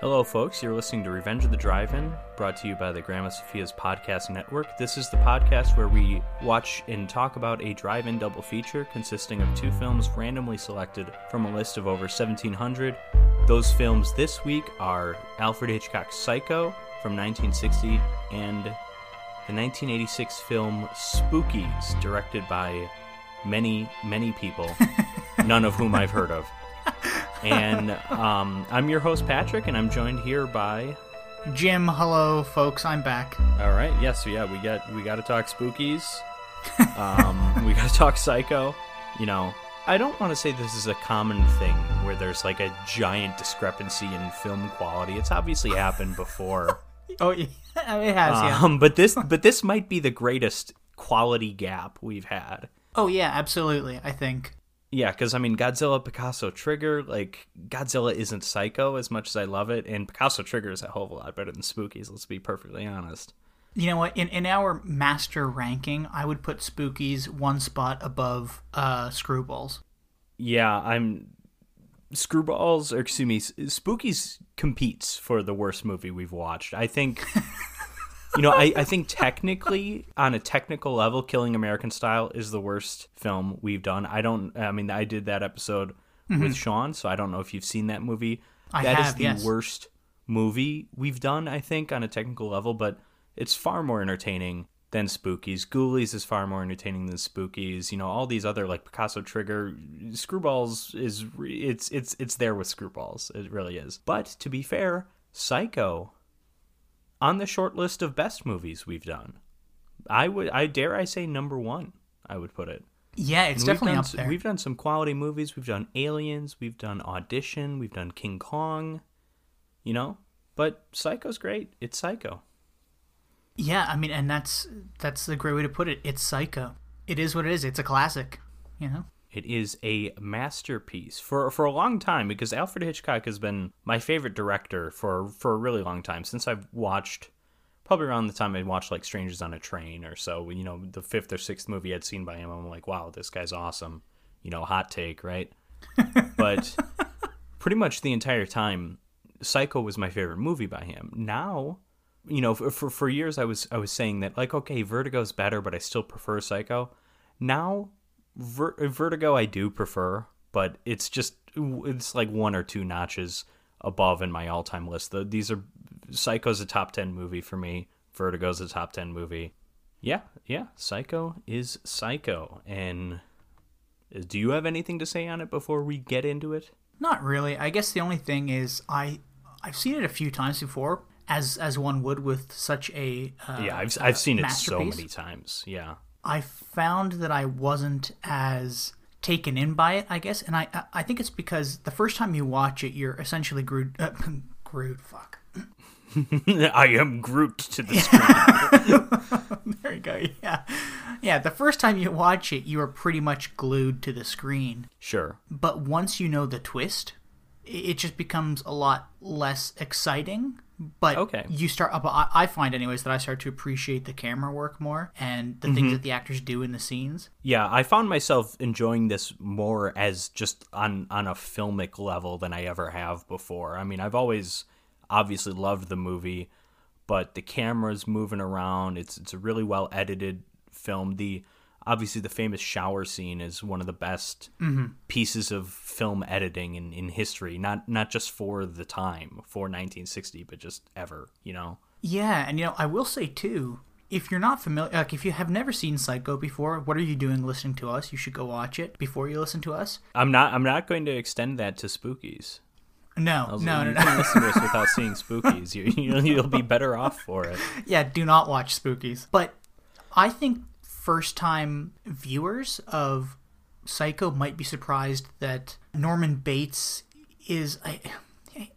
Hello, folks. You're listening to Revenge of the Drive-In, brought to you by the Grandma Sophia's Podcast Network. This is the podcast where we watch and talk about a drive-in double feature consisting of two films randomly selected from a list of over 1,700. Those films this week are Alfred Hitchcock's Psycho from 1960 and the 1986 film Spookies, directed by many, many people, none of whom I've heard of. And um, I'm your host, Patrick, and I'm joined here by. Jim, hello, folks. I'm back. All right, yes, yeah, so yeah, we got we got to talk Spookies. Um, we got to talk Psycho. You know, I don't want to say this is a common thing where there's like a giant discrepancy in film quality. It's obviously happened before. oh, yeah, it has. Yeah. Um, but this but this might be the greatest quality gap we've had. Oh yeah, absolutely. I think. Yeah, because I mean, Godzilla, Picasso, Trigger, like Godzilla isn't Psycho as much as I love it, and Picasso Trigger is a hell of a lot better than Spookies. Let's be perfectly honest. You know what? In in our master ranking, I would put Spookies one spot above uh, Screwballs. Yeah, I'm Screwballs, or excuse me, Spookies competes for the worst movie we've watched. I think. you know, I, I think technically, on a technical level, Killing American Style is the worst film we've done. I don't, I mean, I did that episode mm-hmm. with Sean, so I don't know if you've seen that movie. I that have, is the yes. worst movie we've done, I think, on a technical level, but it's far more entertaining than Spookies. Ghoulies is far more entertaining than Spookies. You know, all these other like Picasso Trigger, Screwballs is it's it's it's there with Screwballs. It really is. But to be fair, Psycho on the short list of best movies we've done. I would, I dare I say, number one. I would put it. Yeah, it's definitely done, up there. We've done some quality movies. We've done Aliens. We've done Audition. We've done King Kong. You know, but Psycho's great. It's Psycho. Yeah, I mean, and that's that's the great way to put it. It's Psycho. It is what it is. It's a classic. You know. It is a masterpiece for for a long time because Alfred Hitchcock has been my favorite director for for a really long time since I've watched probably around the time I watched like Strangers on a Train or so. You know, the fifth or sixth movie I'd seen by him, I'm like, wow, this guy's awesome. You know, hot take, right? but pretty much the entire time, Psycho was my favorite movie by him. Now, you know, for for, for years I was I was saying that like, okay, Vertigo's better, but I still prefer Psycho. Now Ver- Vertigo I do prefer, but it's just it's like one or two notches above in my all-time list. The, these are Psycho's a top 10 movie for me. Vertigo's a top 10 movie. Yeah, yeah, Psycho is Psycho. And do you have anything to say on it before we get into it? Not really. I guess the only thing is I I've seen it a few times before as as one would with such a uh, Yeah, I've I've seen it so many times. Yeah. I found that I wasn't as taken in by it, I guess, and I I think it's because the first time you watch it, you're essentially Groot. Uh, Groot, fuck. I am Groot to the screen. there you go. Yeah, yeah. The first time you watch it, you are pretty much glued to the screen. Sure. But once you know the twist, it just becomes a lot less exciting but okay. you start i find anyways that i start to appreciate the camera work more and the mm-hmm. things that the actors do in the scenes yeah i found myself enjoying this more as just on on a filmic level than i ever have before i mean i've always obviously loved the movie but the camera's moving around it's it's a really well edited film the obviously the famous shower scene is one of the best mm-hmm. pieces of film editing in, in history not not just for the time for 1960 but just ever you know yeah and you know i will say too if you're not familiar like if you have never seen psycho before what are you doing listening to us you should go watch it before you listen to us i'm not i'm not going to extend that to spookies no, no, no, no. no. listen to us without seeing Spookies. You, you'll be better off for it. Yeah, do not watch Spookies. But I think first time viewers of Psycho might be surprised that Norman Bates is a,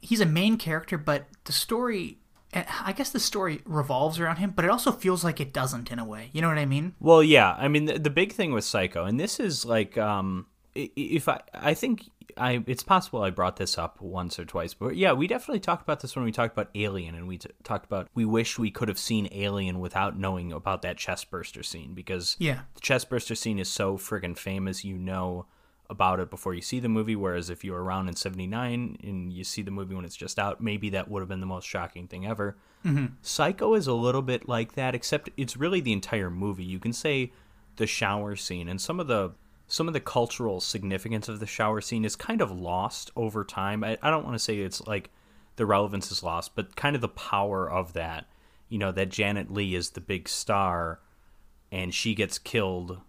he's a main character, but the story I guess the story revolves around him, but it also feels like it doesn't in a way. You know what I mean? Well, yeah. I mean, the, the big thing with Psycho, and this is like, um, if I, I think I it's possible I brought this up once or twice, but yeah, we definitely talked about this when we talked about Alien, and we t- talked about we wish we could have seen Alien without knowing about that chestburster scene because yeah, the chestburster scene is so friggin' famous. You know about it before you see the movie. Whereas if you were around in '79 and you see the movie when it's just out, maybe that would have been the most shocking thing ever. Mm-hmm. Psycho is a little bit like that, except it's really the entire movie. You can say the shower scene and some of the some of the cultural significance of the shower scene is kind of lost over time. I, I don't want to say it's like the relevance is lost, but kind of the power of that. You know, that Janet Leigh is the big star and she gets killed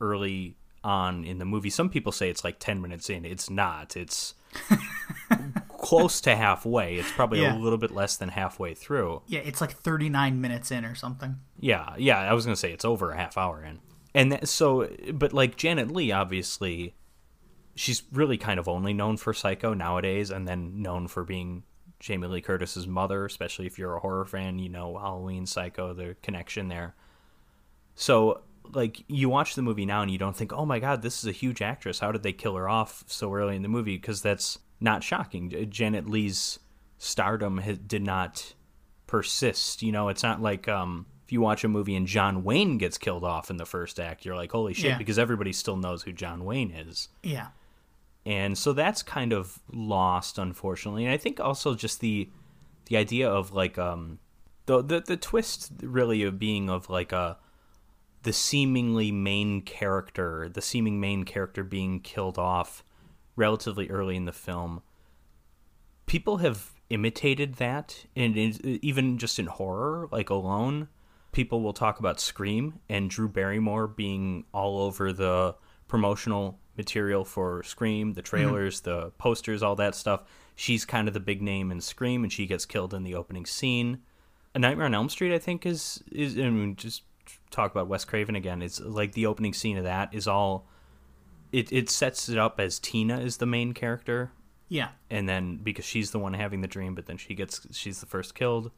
early on in the movie. Some people say it's like 10 minutes in. It's not. It's close to halfway. It's probably Yeah. a little bit less than halfway through. Yeah, it's like 39 minutes in or something. Yeah, yeah, I was gonna say it's over a half hour in, and that, so, but like Janet Leigh, obviously, she's really kind of only known for Psycho nowadays, and then known for being Jamie Lee Curtis's mother, especially if you're a horror fan, you know Halloween, Psycho, the connection there. So, like, you watch the movie now and you don't think, oh my god, this is a huge actress. How did they kill her off so early in the movie? Because that's not shocking. Janet Leigh's stardom did not persist. You know, it's not like um, if you watch a movie and John Wayne gets killed off in the first act, you're like, holy shit, Yeah. because everybody still knows who John Wayne is. Yeah. And so that's kind of lost, unfortunately. And I think also just the the idea of like um the the, the twist really of being of like a the seemingly main character, the seeming main character being killed off relatively early in the film. People have imitated that, and even just in horror, like alone, people will talk about Scream and Drew Barrymore being all over the promotional material for Scream, the mm-hmm. trailers, the posters, all that stuff. She's kind of the big name in Scream, and she gets killed in the opening scene. A Nightmare on Elm Street, I think, is is. I mean, just talk about Wes Craven again. It's like the opening scene of that is all. It it sets it up as Tina is the main character, Yeah. and then because she's the one having the dream, but then she gets she's the first killed.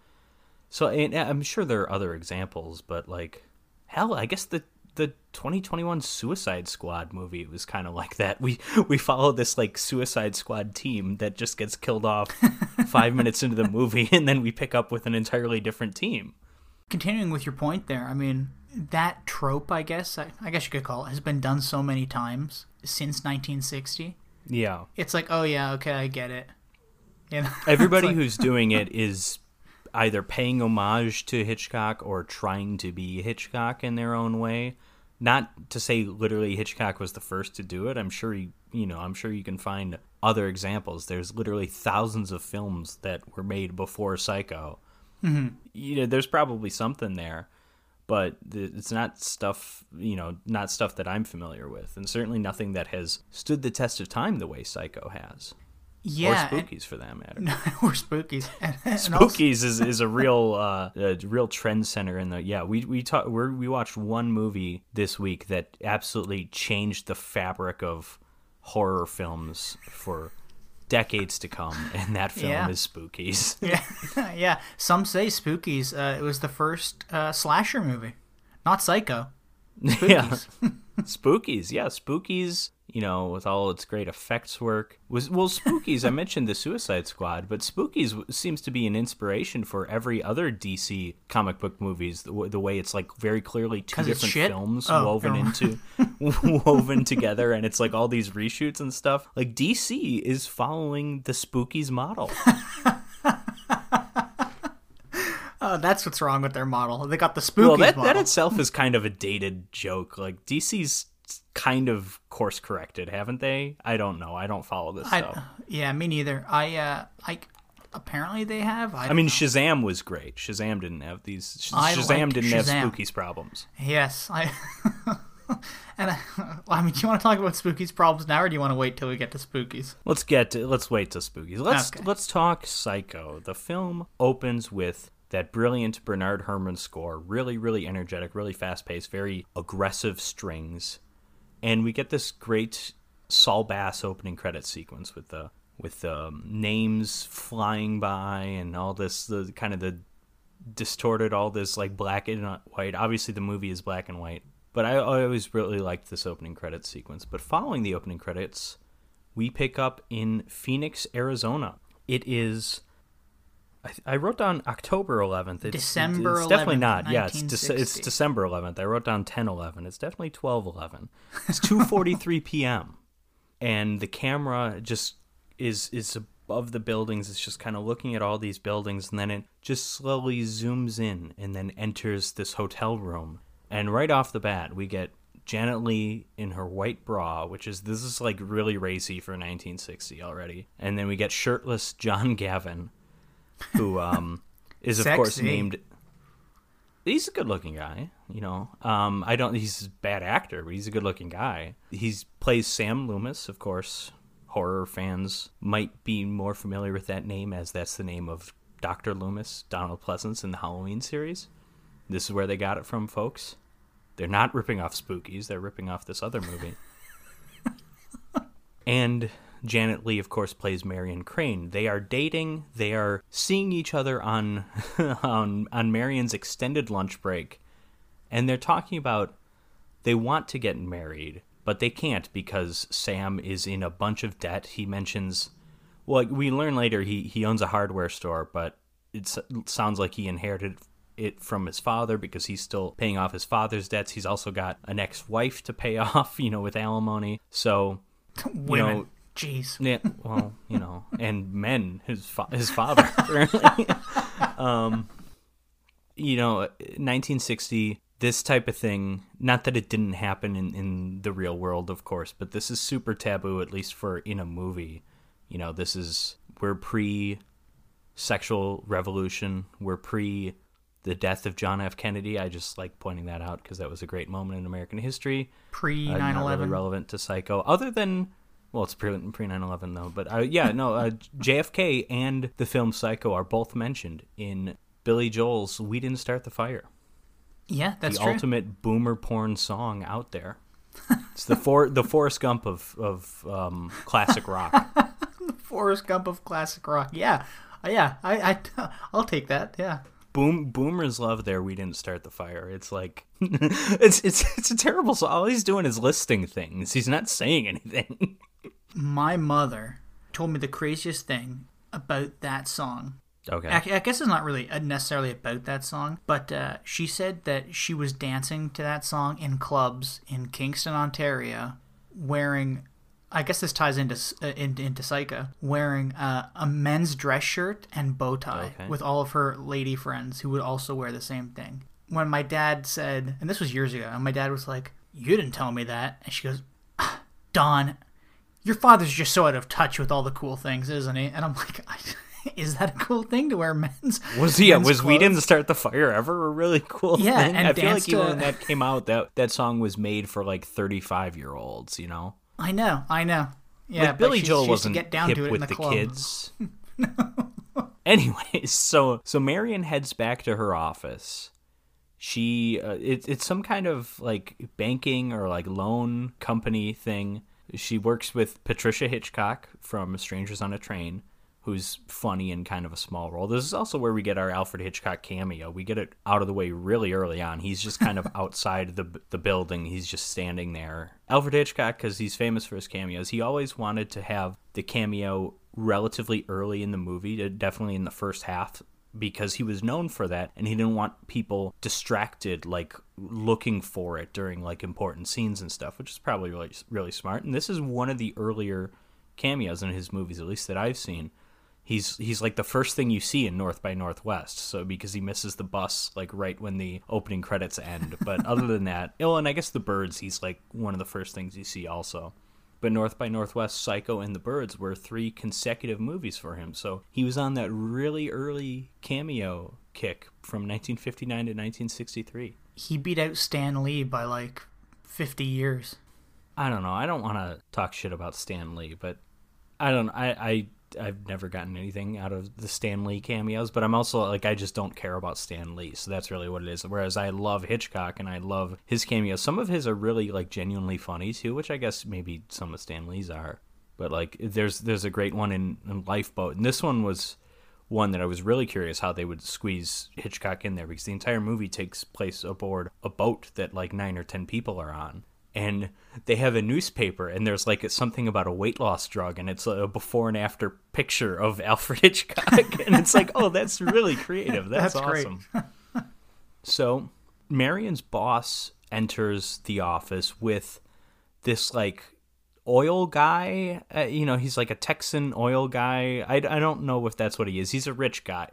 So and I'm sure there are other examples, but like hell, I guess the the 2021 Suicide Squad movie was kind of like that. We we follow this like Suicide Squad team that just gets killed off 5 minutes into the movie and then we pick up with an entirely different team. Continuing with your point there, I mean, that trope, I guess, I, I guess you could call it, has been done so many times since 1960. Yeah. It's like, oh yeah, okay, I get it. You know? Everybody like- who's doing it is either paying homage to Hitchcock or trying to be Hitchcock in their own way. Not to say literally Hitchcock was the first to do it. I'm sure you, you know, I'm sure you can find other examples. There's literally thousands of films that were made before Psycho. Mm-hmm. You know, there's probably something there, but it's not stuff, you know, not stuff that I'm familiar with, and certainly nothing that has stood the test of time the way Psycho has, yeah, or and- Spookies for that matter. or spookies. And, and also- Spookies is, is a real uh, a real trend center in the yeah we we talk we we watched one movie this week that absolutely changed the fabric of horror films for decades to come and that film Yeah. is Spookies. yeah, yeah. Some say Spookies. Uh, it was the first uh, slasher movie, not Psycho. yeah. Spookies, yeah, Spookies, you know, with all its great effects work. Was well Spookies, I mentioned the Suicide Squad, but Spookies seems to be an inspiration for every other DC comic book movies, the, w- the way it's like very clearly two different films Oh, woven never into woven together and it's like all these reshoots and stuff. Like DC is following the Spookies model. Oh, that's what's wrong with their model. They got the spooky well, that, model. that itself is kind of a dated joke. Like DC's kind of course corrected, haven't they? I don't know. I don't follow this I, stuff. yeah, me neither. I, uh, I, apparently they have. I, I mean, Shazam was great. Shazam didn't have these. Sh- Shazam didn't have Spooky's problems. yes, I. and I, I mean, do you want to talk about Spooky's problems now, or do you want to wait till we get to Spookies? Let's get. To, let's wait to Spookies. Let's Okay. let's talk Psycho. The film opens with that brilliant Bernard Herrmann score. Really, really energetic, really fast paced, very aggressive strings, and we get this great Saul Bass opening credit sequence with the with the um, names flying by and all this the kind of the distorted all this like black and white. Obviously, the movie is black and white, but I, I always really liked this opening credit sequence. But following the opening credits, we pick up in Phoenix, Arizona. It is. I, I wrote down October 11th. It's, December It's definitely 11th, not. Yeah, it's, Dece- it's December 11th. I wrote down 10 11. It's definitely 12 11. It's 2:43 p.m. and the camera just is is above the buildings. It's just kind of looking at all these buildings, and then it just slowly zooms in and then enters this hotel room. And right off the bat, we get Janet Leigh in her white bra, which is this is like really racy for 1960 already. And then we get shirtless John Gavin, who um, is of course named. He's a good-looking guy, you know. Um, I don't. He's a bad actor, but he's a good-looking guy. He plays Sam Loomis, of course. Horror fans might be more familiar with that name, as that's the name of Doctor Loomis, Donald Pleasence in the Halloween series. This is where they got it from, folks. They're not ripping off Spookies; they're ripping off this other movie. and Janet Leigh, of course, plays Marion Crane. They are dating. They are seeing each other on on on Marion's extended lunch break, and they're talking about they want to get married, but they can't because Sam is in a bunch of debt. He mentions, well, we learn later he he owns a hardware store, but it sounds like he inherited it from his father because he's still paying off his father's debts. He's also got an ex-wife to pay off, you know, with alimony. So Women. know- Jeez. yeah, well, you know, and men, his fa- his father. apparently. um, you know, 1960, this type of thing. Not that it didn't happen in in the real world, of course, but this is super taboo, at least for in a movie. You know, this is we're pre sexual revolution. We're pre the death of John F. Kennedy. I just like pointing that out because that was a great moment in American history Pre uh, 9 not really 11. relevant to Psycho, other than well, it's pre pre nine eleven though. But uh, yeah, no, uh, JFK and the film Psycho are both mentioned in Billy Joel's "We Didn't Start the Fire," yeah, that's the true. ultimate boomer porn song out there. It's the for the Forrest Gump of of um, classic rock. The Forrest Gump of classic rock. Yeah. Uh, yeah, I, I, I'll take that. Yeah. Boom, boomers love their "We Didn't Start the Fire." It's like it's it's it's a terrible song. All he's doing is listing things. He's not saying anything. My mother told me the craziest thing about that song. okay. I, I guess it's not really uh, necessarily about that song, but uh, she said that she was dancing to that song in clubs in Kingston, Ontario, wearing. I guess this ties into uh, into, into Psycho, wearing uh, a men's dress shirt and bow tie Okay. with all of her lady friends who would also wear the same thing. When my dad said, and this was years ago, and my dad was like, "You didn't tell me that," and she goes, "Ah, "Don, your father's just so out of touch with all the cool things, isn't he?" And I'm like, "Is that a cool thing to wear men's?" Was he? Was we clothes? didn't start the fire ever a really cool Yeah, thing? and I feel like even to- when that came out, that that song was made for like thirty five year olds. You know, I know, I know. Yeah, like Billy Joel she used to wasn't get down hip to it in with the, the, kids. Anyways, so so Marion heads back to her office. She uh, it, it's some kind of like banking or like loan company thing. She works with Patricia Hitchcock from Strangers on a Train, who's funny in kind of a small role. This is also where we get our Alfred Hitchcock cameo. We get it out of the way really early on. He's just kind of outside the the building. He's just standing there. Alfred Hitchcock, because he's famous for his cameos, he always wanted to have the cameo relatively early in the movie, uh, definitely in the first half, because he was known for that and he didn't want people distracted like looking for it during like important scenes and stuff which is probably really really smart. And this is one of the earlier cameos in his movies at least that I've seen. He's he's like the first thing you see in North by Northwest so because he misses the bus like right when the opening credits end. But other than that oh and I guess the birds he's like one of the first things you see also but North by Northwest, Psycho, and The Birds were three consecutive movies for him. So he was on that really early cameo kick from 1959 to 1963. He beat out Stan Lee by like 50 years. I don't know. I don't want to talk shit about Stan Lee, but I don't. I I I've never gotten anything out of the Stan Lee cameos, but I'm also like I just don't care about Stan Lee, so that's really what it is. Whereas I love Hitchcock and I love his cameos. Some of his are really like genuinely funny too, which I guess maybe some of Stan Lee's are. But like there's there's a great one in, in Lifeboat, and this one was one that I was really curious how they would squeeze Hitchcock in there because the entire movie takes place aboard a boat that like nine or ten people are on. And they have a newspaper, and there's like something about a weight loss drug, and it's a before and after picture of Alfred Hitchcock, and it's like, oh, that's really creative. That's, That's awesome. so, Marion's boss enters the office with this like oil guy. Uh, you know, he's like a Texan oil guy. I, I don't know if that's what he is. He's a rich guy,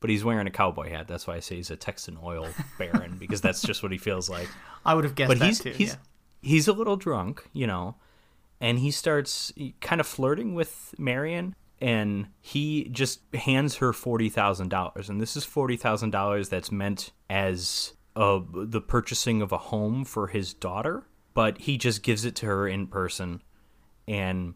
but he's wearing a cowboy hat. That's why I say he's a Texan oil baron because that's just what he feels like. I would have guessed But that he's too. he's yeah. He's a little drunk, you know, and he starts kind of flirting with Marion. And he just hands her forty thousand dollars, and this is forty thousand dollars that's meant as uh, the purchasing of a home for his daughter. But he just gives it to her in person, and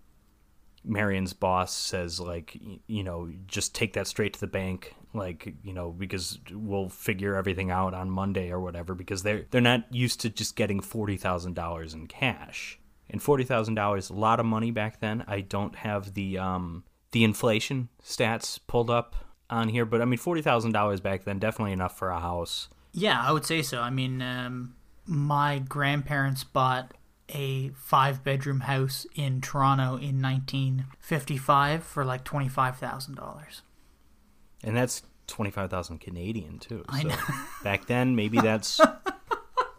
Marion's boss says like you know just take that straight to the bank like you know because we'll figure everything out on Monday or whatever because they're they're not used to just getting $40,000 in cash. And $40,000 a lot of money back then. I don't have the um the inflation stats pulled up on here but I mean $40,000 back then definitely enough for a house. Yeah, I would say so. I mean, um, my grandparents bought a five bedroom house in Toronto in 1955 for like $25,000. And that's 25,000 Canadian too. I so know. back then maybe that's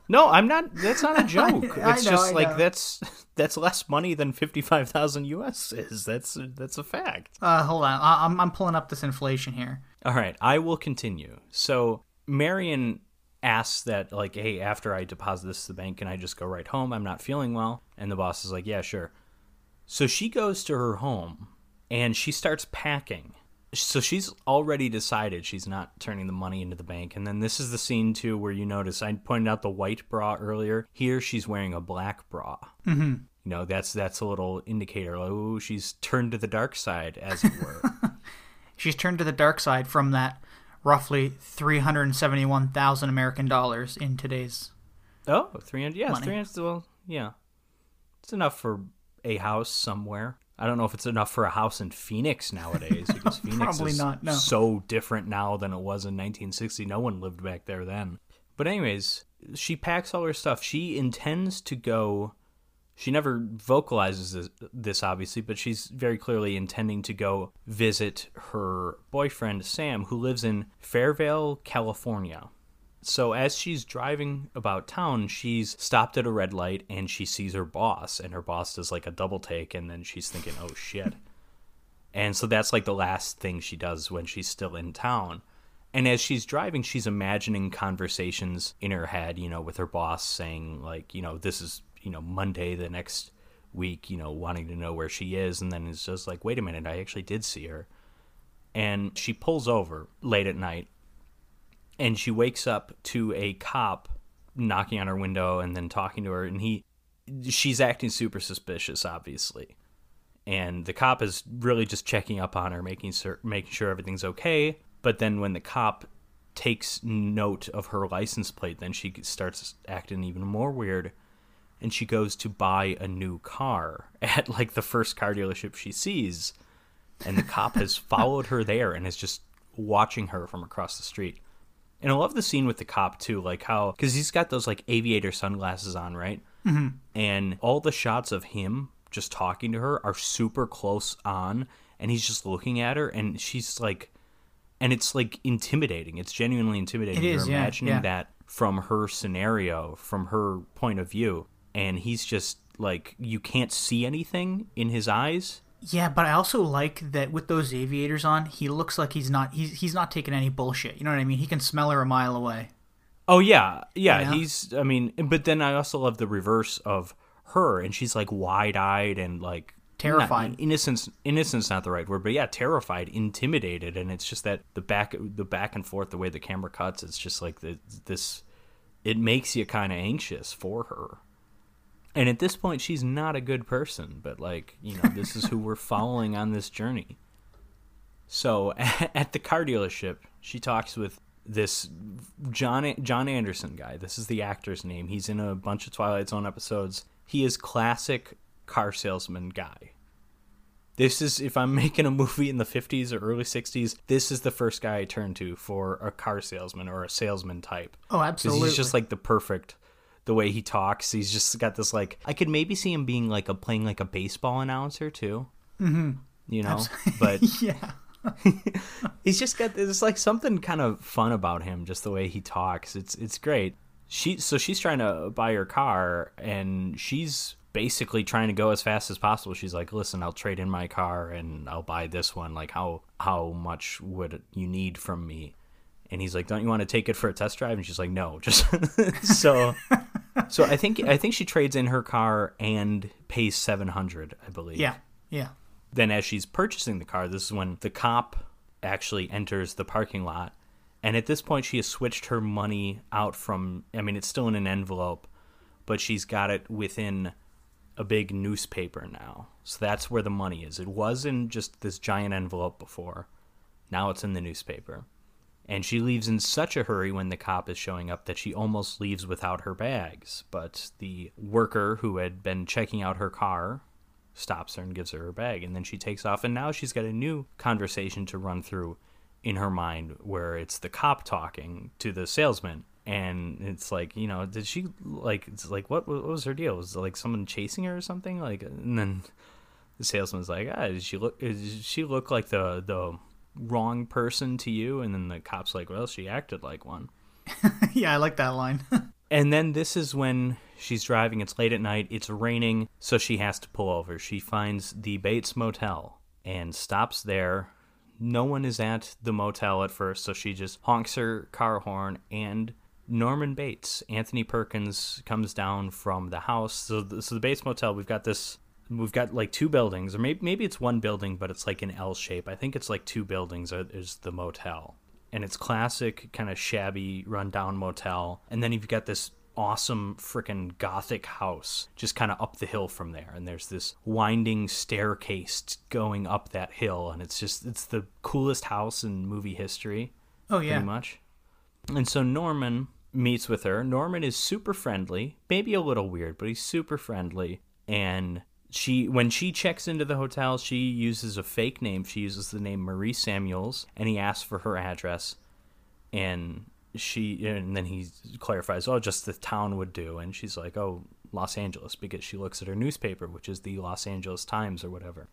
No, I'm not that's not a joke. It's know, just I like know. that's that's less money than 55,000 US is. That's that's a fact. Uh, hold on. I- I'm, I'm pulling up this inflation here. All right, I will continue. So Marion asks that like, hey, after I deposit this to the bank, can I just go right home? I'm not feeling well. And the boss is like, yeah, sure. So she goes to her home and she starts packing. So she's already decided she's not turning the money into the bank. And then this is the scene too where you notice I pointed out the white bra earlier. Here she's wearing a black bra. Mm-hmm. You know, that's that's a little indicator. Oh, she's turned to the dark side, as it were. She's turned to the dark side from that roughly 371,000 American dollars in today's. Oh, 300. Yeah, Money. 300. Well, yeah. It's enough for a house somewhere. I don't know if it's enough for a house in Phoenix nowadays because Phoenix Probably is not, no. so different now than it was in 1960. No one lived back there then. But anyways, she packs all her stuff. She intends to go she never vocalizes this, this obviously, but she's very clearly intending to go visit her boyfriend Sam who lives in Fairvale, California. So as she's driving about town, she's stopped at a red light and she sees her boss, and her boss does like a double take, and then she's thinking, "Oh shit!" and so that's like the last thing she does when she's still in town. And as she's driving, she's imagining conversations in her head, you know, with her boss saying like, you know, this is you know Monday the next week, you know, wanting to know where she is, and then it's just like, wait a minute, I actually did see her. And she pulls over late at night and she wakes up to a cop knocking on her window and then talking to her and he she's acting super suspicious obviously. And the cop is really just checking up on her making sure making sure everything's okay. But then when the cop takes note of her license plate then she starts acting even more weird and she goes to buy a new car at like the first car dealership she sees. And the cop has followed her there and is just watching her from across the street and I love the scene with the cop too, like how because he's got those like aviator sunglasses on, right? Mm-hmm. And all the shots of him just talking to her are super close on, and he's just looking at her, and she's like, and it's like intimidating. It's genuinely intimidating. It You're is, yeah, imagining yeah. that from her scenario, from her point of view, and he's just like you can't see anything in his eyes. Yeah, but I also like that with those aviators on, he looks like he's not he's he's not taking any bullshit. You know what I mean? He can smell her a mile away. Oh yeah, yeah. Yeah. He's. I mean, but then I also love the reverse of her, and she's like wide-eyed and like Terrified. Not, innocence. Innocence not the right word, but yeah, terrified, intimidated, and it's just that the back, the back and forth, the way the camera cuts, it's just like the, this. It makes you kind of anxious for her. And at this point, she's not a good person, but like you know, this is who we're following on this journey. So at the car dealership, she talks with this John John Anderson guy. This is the actor's name. He's in a bunch of Twilight Zone episodes. He is classic car salesman guy. This is if I'm making a movie in the 50s or early 60s, this is the first guy I turn to for a car salesman or a salesman type. Oh, Because absolutely. he's just like the perfect the way he talks. He's just got this like I could maybe see him being like a playing like a baseball announcer too. Mm-hmm. You know, but yeah. he's just got there's like something kind of fun about him just the way he talks it's it's great she so she's trying to buy her car and she's basically trying to go as fast as possible. She's like, "Listen, I'll trade in my car and I'll buy this one. Like, how how much would you need from me?" And he's like, "Don't you want to take it for a test drive?" And she's like, "No, just so." So I think I think she trades in her car and pays seven hundred, I believe. Yeah, yeah. Then as she's purchasing the car, this is when the cop actually enters the parking lot. And at this point, she has switched her money out from. I mean, it's still in an envelope, but she's got it within a big newspaper now. So that's where the money is. It was in just this giant envelope before. Now it's in the newspaper. And she leaves in such a hurry when the cop is showing up that she almost leaves without her bags. But the worker who had been checking out her car stops her and gives her her bag. And then she takes off. And now she's got a new conversation to run through in her mind where it's the cop talking to the salesman and it's like you know did she like it's like what, what was her deal was it like someone chasing her or something like and then the salesman's like ah did she look did she look like the the wrong person to you and then the cop's like well she acted like one yeah, I like that line. and then this is when she's driving it's late at night it's raining so she has to pull over she finds the bates motel and stops there no one is at the motel at first so she just honks her car horn and Norman Bates, Anthony Perkins comes down from the house. So, the, so the Bates Motel, we've got this. We've got like two buildings, or maybe maybe it's one building, but it's like an L shape. I think it's like two buildings is the motel, and it's classic kind of shabby, rundown motel. And then you've got this awesome freaking gothic house just kind of up the hill from there and there's this winding staircase going up that hill and it's just it's the coolest house in movie history Oh yeah. pretty much and so norman meets with her. Norman is super friendly, maybe a little weird, but he's super friendly. And she, when she checks into the hotel, she uses a fake name. She uses the name Marie Samuels, and he asks for her address. And she, and then he clarifies, "Oh, just the town would do." And she's like, "Oh, Los Angeles," because she looks at her newspaper, which is the Los Angeles Times or whatever.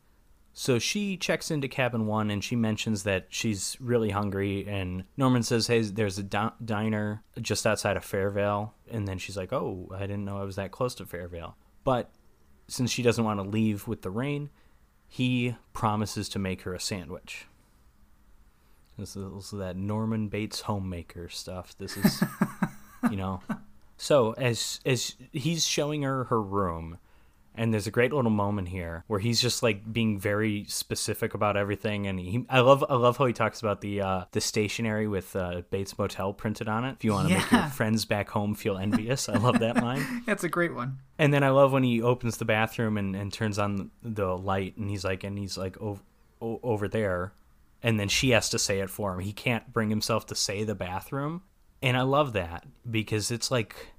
So she checks into cabin one and she mentions that she's really hungry. And Norman says, Hey, there's a di- diner just outside of Fairvale. And then she's like, Oh, I didn't know I was that close to Fairvale. But since she doesn't want to leave with the rain, he promises to make her a sandwich. This is, this is that Norman Bates homemaker stuff. This is, you know. So as as he's showing her her room, and there's a great little moment here where he's just like being very specific about everything. And he I love I love how he talks about the uh the stationery with uh, Bates Motel printed on it. If you want to make your friends back home feel envious I love that line. That's a great one. and then I love when he opens the bathroom and, and turns on the light and he's like and he's like over, over there. And then she has to say it for him. He can't bring himself to say the bathroom. And I love that because it's like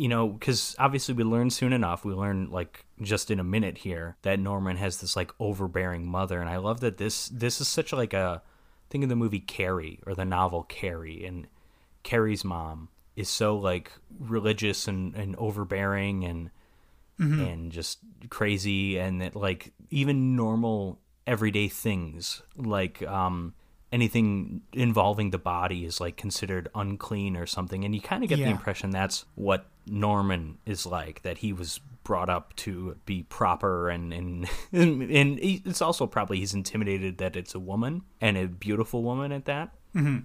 you know, because obviously we learn soon enough. We learn like just in a minute here that Norman has this like overbearing mother, and I love that this this is such like a think of the movie Carrie or the novel Carrie, and Carrie's mom is so like religious and, and overbearing and and just crazy, and that like even normal everyday things like um anything involving the body is like considered unclean or something and you kind of get the impression that's what norman is like that he was brought up to be proper and and and it's also probably he's intimidated that it's a woman and a beautiful woman at that mm-hmm.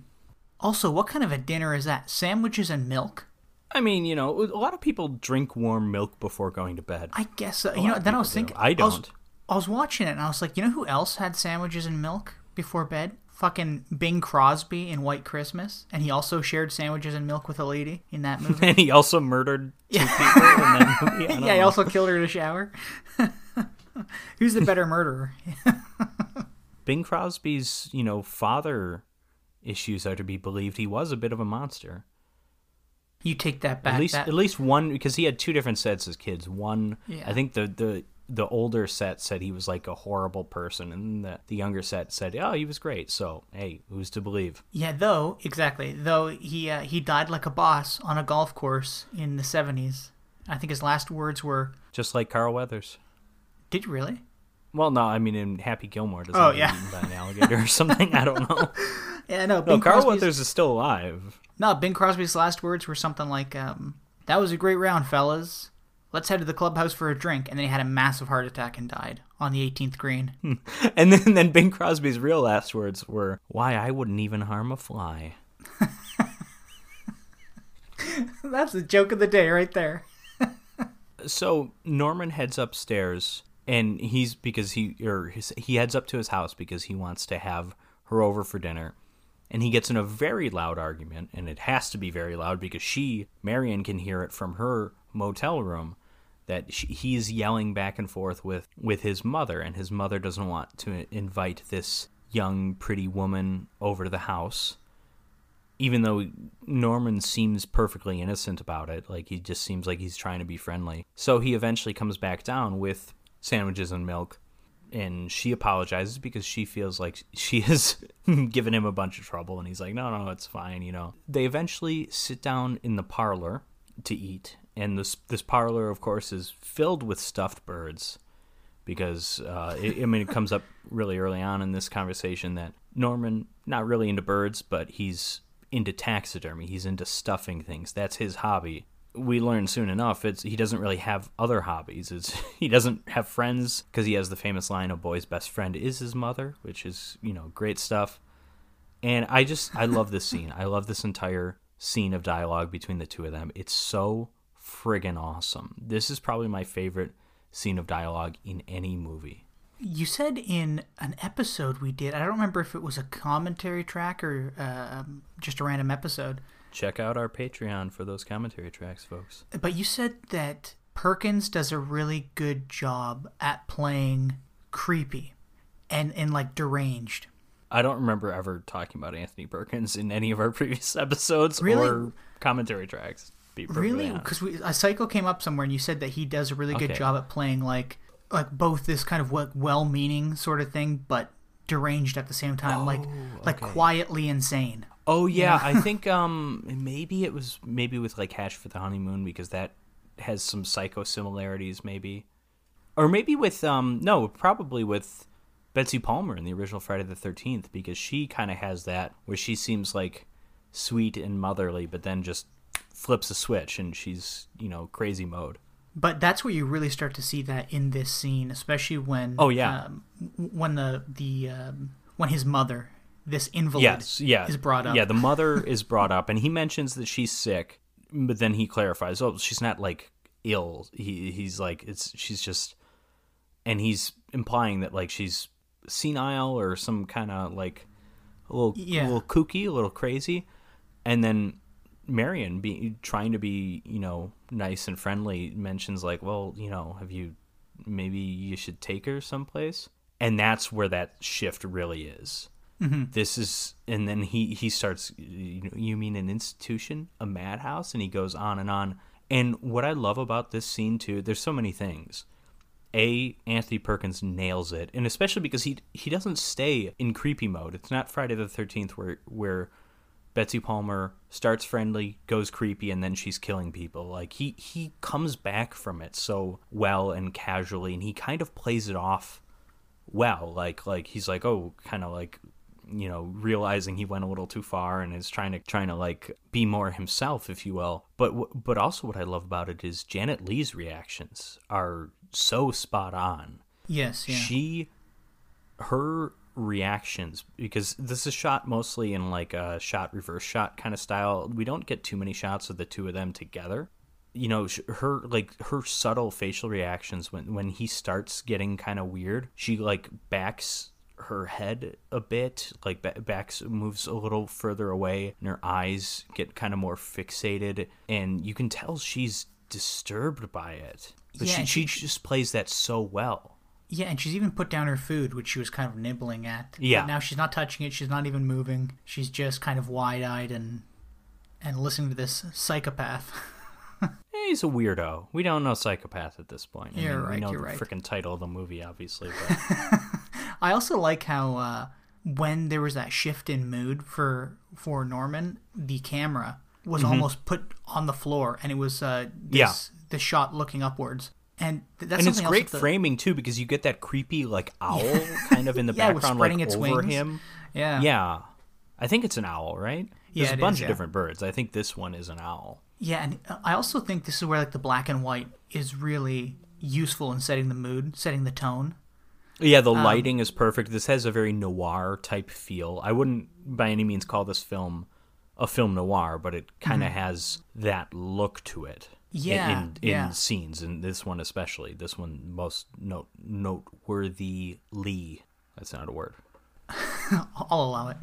Also, what kind of a dinner is that? Sandwiches and milk? i mean you know a lot of people drink warm milk before going to bed I guess. A you know. Then I was people do. thinking. I don't. I was watching it and I was like, you know who else had sandwiches and milk before bed? Fucking Bing Crosby in White Christmas, and he also shared sandwiches and milk with a lady in that movie. and he also murdered two people in that movie yeah, he also killed her in a shower. Who's the better murderer? Bing Crosby's, you know, father issues are to be believed. He was a bit of a monster. You take that back. At least, that- at least one, because he had two different sets as kids. One, Yeah. I think the the the older set said he was like a horrible person, and the the younger set said, oh, he was great. So, hey, who's to believe? yeah, though exactly. Though he uh, he died like a boss on a golf course in the seventies. I think his last words were, Just like Carl Weathers. "Did you really?" Well, no, I mean in Happy Gilmore, doesn't Oh, he yeah. get eaten by an alligator or something? I don't know. Yeah, no. No, Carl Crosby's- Weathers is still alive. No, Bing Crosby's last words were something like, um, "That was a great round, fellas. Let's head to the clubhouse for a drink. And then he had a massive heart attack and died on the 18th green. Hmm. and then, then Bing Crosby's real last words were, Why, I wouldn't even harm a fly. That's the joke of the day right there. so Norman heads upstairs and he's because he or his, he heads up to his house because he wants to have her over for dinner and he gets in a very loud argument and it has to be very loud because she marion can hear it from her motel room that she, he's yelling back and forth with with his mother and his mother doesn't want to invite this young pretty woman over to the house even though Norman seems perfectly innocent about it, like he just seems like he's trying to be friendly. So he eventually comes back down with sandwiches and milk, and she apologizes because she feels like she has given him a bunch of trouble, and he's like, no, no, it's fine, you know. They eventually sit down in the parlor to eat, and this this parlor, of course, is filled with stuffed birds. Because uh, it, I mean, it comes up really early on in this conversation that Norman not really into birds, but he's into taxidermy. He's into stuffing things. That's his hobby. We learn soon enough it's he doesn't really have other hobbies. It's he doesn't have friends because he has the famous line "A boy's best friend is his mother," which is you know great stuff. And I just I love this scene. I love this entire scene of dialogue between the two of them. It's so friggin' awesome. This is probably my favorite scene of dialogue in any movie. You said in an episode we did, I don't remember if it was a commentary track or uh, just a random episode. Check out our Patreon for those commentary tracks, folks. But you said that Perkins does a really good job at playing creepy and, and like deranged. I don't remember ever talking about Anthony Perkins in any of our previous episodes really? or commentary tracks. Really? Because a cycle came up somewhere and you said that he does a really good job at playing like like both this kind of well-meaning sort of thing, but deranged at the same time, oh, like like okay. quietly insane. Oh yeah, I think um maybe it was maybe with like Hatchet for the Honeymoon because that has some psycho similarities maybe, or maybe with um no probably with Betsy Palmer in the original Friday the Thirteenth because she kind of has that where she seems like sweet and motherly, but then just flips a switch and she's you know crazy mode. But that's where you really start to see that in this scene, especially when oh yeah, um, when the the um, when his mother, this invalid, yes, yeah, is brought up. Yeah, the mother is brought up, and he mentions that she's sick, but then he clarifies, oh, she's not like ill. He he's like it's she's just, and he's implying that like she's senile or some kind of like a little yeah. a little kooky, a little crazy, and then Marion, be trying to be, you know, nice and friendly, mentions like, "Well, you know, have you maybe you should take her someplace?" And that's where that shift really is. Mm-hmm. This is, and then he he starts. You, know, you mean an institution, a madhouse, and he goes on and on. And what I love about this scene too, there's so many things. A Anthony Perkins nails it, and especially because he he doesn't stay in creepy mode. It's not Friday the Thirteenth where where Betsy Palmer starts friendly, goes creepy, and then she's killing people. Like he he comes back from it so well and casually, and he kind of plays it off well. Like like he's like oh, kind of like you know realizing he went a little too far and is trying to trying to like be more himself, if you will. But but also what I love about it is Janet Leigh's reactions are so spot on. Yes, yeah. She her reactions because this is shot mostly in like a shot reverse shot kind of style. We don't get too many shots of the two of them together. You know, her like her subtle facial reactions when when he starts getting kind of weird. She like backs her head a bit, like backs moves a little further away, and her eyes get kind of more fixated, and you can tell she's disturbed by it. But yeah, she, she just plays that so well. Yeah, and she's even put down her food, which she was kind of nibbling at. Yeah. But now she's not touching it. She's not even moving. She's just kind of wide-eyed and and listening to this psychopath. He's a weirdo. We don't know psychopath at this point. I you're mean, right. We know you're the right. freaking title of the movie, obviously. But... I also like how uh, when there was that shift in mood for for Norman, the camera was mm-hmm. almost put on the floor, and it was uh, this, yeah. the shot looking upwards and that's and it's great framing too because you get that creepy like owl kind of in the yeah, background like its over wings. him yeah yeah i think it's an owl right there's yeah, a bunch is, of yeah. different birds i think this one is an owl Yeah, and I also think this is where like the black and white is really useful in setting the mood, setting the tone. Yeah, Um, the lighting is perfect. This has a very noir type feel. I wouldn't by any means call this film a film noir, but it kind of has that look to it. In- Mm-hmm. Yeah, in, in yeah. scenes, and this one especially. This one most note noteworthy. Lee. That's not a word. I'll allow it.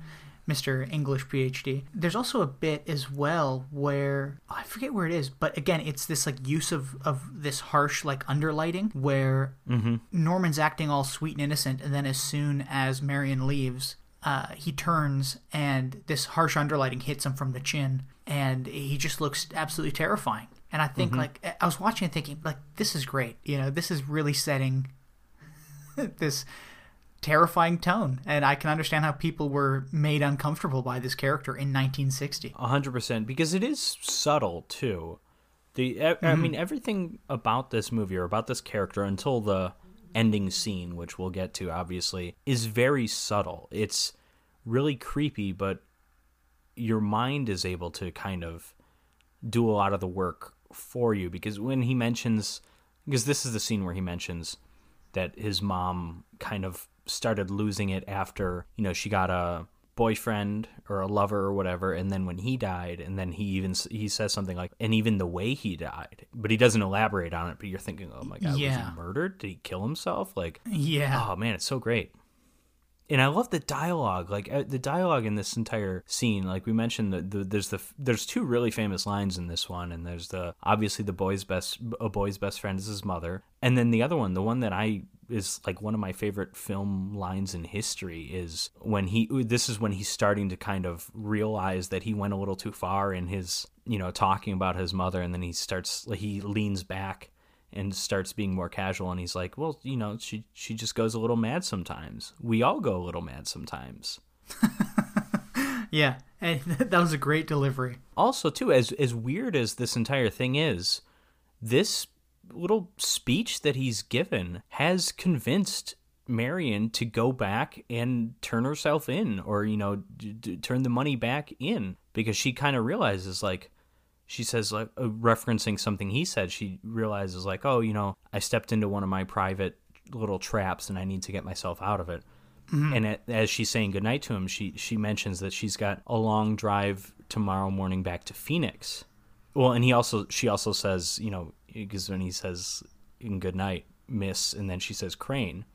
Mr. English PhD. There's also a bit as well where oh, I forget where it is, but again, it's this like use of of this harsh like underlighting where Norman's acting all sweet and innocent, and then as soon as Marion leaves, uh, he turns and this harsh underlighting hits him from the chin, and he just looks absolutely terrifying. And I think like I was watching and thinking like this is great, you know, this is really setting this terrifying tone and i can understand how people were made uncomfortable by this character in 1960 A hundred percent, because it is subtle too. The I Mm-hmm. mean, everything about this movie or about this character until the ending scene, which we'll get to, obviously, is very subtle. It's really creepy, but your mind is able to kind of do a lot of the work for you because when he mentions because this is the scene where he mentions that his mom kind of started losing it after you know she got a boyfriend or a lover or whatever and then when he died and then he even he says something like and even the way he died but he doesn't elaborate on it but you're thinking oh my god was Yeah. he murdered did he kill himself like yeah Oh man, it's so great. And I love the dialogue, like uh, the dialogue in this entire scene. Like we mentioned, the, the, there's the there's two really famous lines in this one, and there's the obviously the boy's best a boy's best friend is his mother, and then the other one, the one that I is like one of my favorite film lines in history is when he this is when he's starting to kind of realize that he went a little too far in his you know talking about his mother, and then he starts he leans back and starts being more casual and he's like well you know she she just goes a little mad sometimes. We all go a little mad sometimes. Yeah and that was a great delivery. Also too as as weird as this entire thing is this little speech that he's given has convinced Marion to go back and turn herself in or you know d- d- turn the money back in because she kind of realizes like she says like uh, referencing something he said she realizes like oh you know I stepped into one of my private little traps and I need to get myself out of it. And a- as she's saying goodnight to him she she mentions that she's got a long drive tomorrow morning back to Phoenix. Well and he also she also says you know because when he says in goodnight miss and then she says crane.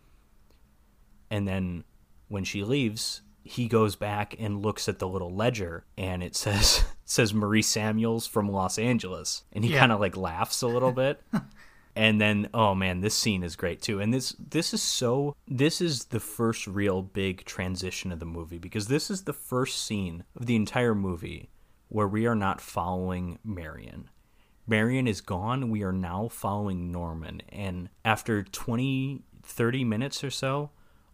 And then when she leaves he goes back and looks at the little ledger and it says says Marie Samuels from Los Angeles and he Yeah. kind of like laughs a little bit and then oh man this scene is great too and this this is so this is the first real big transition of the movie because this is the first scene of the entire movie where we are not following Marion Marion is gone. We are now following Norman. And after 20, 30 minutes or so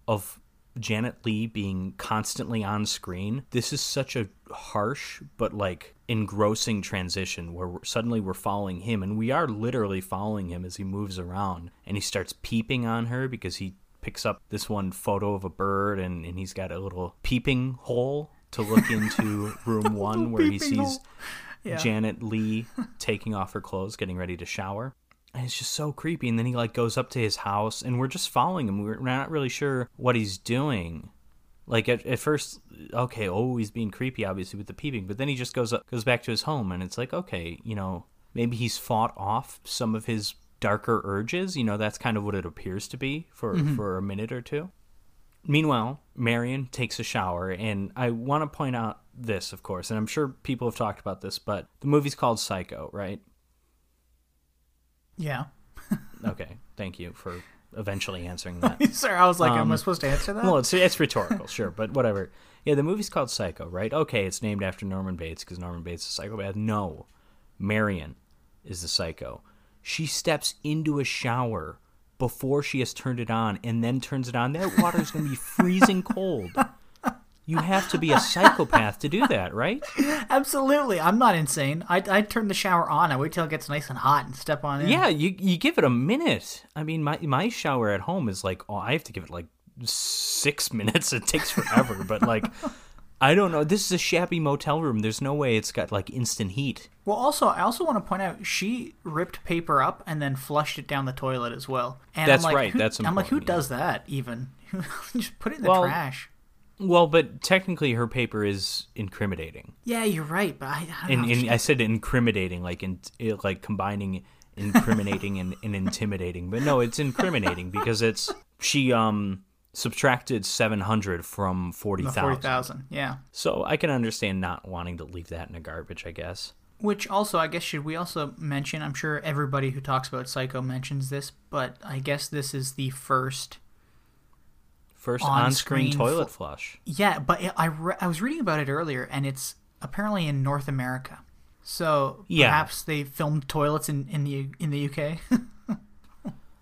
of Janet Leigh being constantly on screen, this is such a harsh but like engrossing transition where we're, suddenly we're following him. And we are literally following him as he moves around. And he starts peeping on her because he picks up this one photo of a bird and, and he's got a little peeping hole to look into room one where he sees. Yeah. Janet Leigh taking off her clothes, getting ready to shower. And it's just so creepy. And then he like goes up to his house, and we're just following him. We're not really sure what he's doing. Like at, at first, okay, oh, he's being creepy, obviously with the peeping. But then he just goes up, goes back to his home, and it's like, okay, you know, maybe he's fought off some of his darker urges. You know, that's kind of what it appears to be for mm-hmm. for a minute or two. Meanwhile, Marion takes a shower, and I want to point out this, of course, and I'm sure people have talked about this, but the movie's called Psycho, right? Yeah Okay, thank you for eventually answering that. Sir, i was like am i Um, supposed to answer that well, it's it's rhetorical, sure, but whatever. Yeah, the movie's called Psycho, right? Okay, it's named after Norman Bates because Norman Bates is a psychopath. No, Marion is the psycho. She steps into a shower before she has turned it on and then turns it on. That water is going to be freezing cold. You have to be a psychopath to do that, right? absolutely i'm not insane i i turn the shower on i wait till it gets nice and hot and step on in Yeah, you you give it a minute. I mean, my my shower at home is like, oh, I have to give it like six minutes. It takes forever, but like, I don't know. This is a shabby motel room. There's no way it's got like instant heat. Well, also, I also want to point out she ripped paper up and then flushed it down the toilet as well. And That's I'm like, right, that's I'm like, who does that even? Just put it in the Well- trash. Well, but technically her paper is incriminating. Yeah, you're right, but I, I And, and I said incriminating, like in like combining incriminating and, and intimidating. But no, it's incriminating because it's she um subtracted seven hundred from forty the forty thousand. thousand. Yeah. So I can understand not wanting to leave that in the garbage. I guess. Which also, I guess, should we also mention? I'm sure everybody who talks about Psycho mentions this, but I guess this is the first. First On on-screen toilet fl- flush. Yeah, but I- I, re- I was reading about it earlier, and it's apparently in North America. So Yeah. perhaps they filmed toilets in, in the in the UK.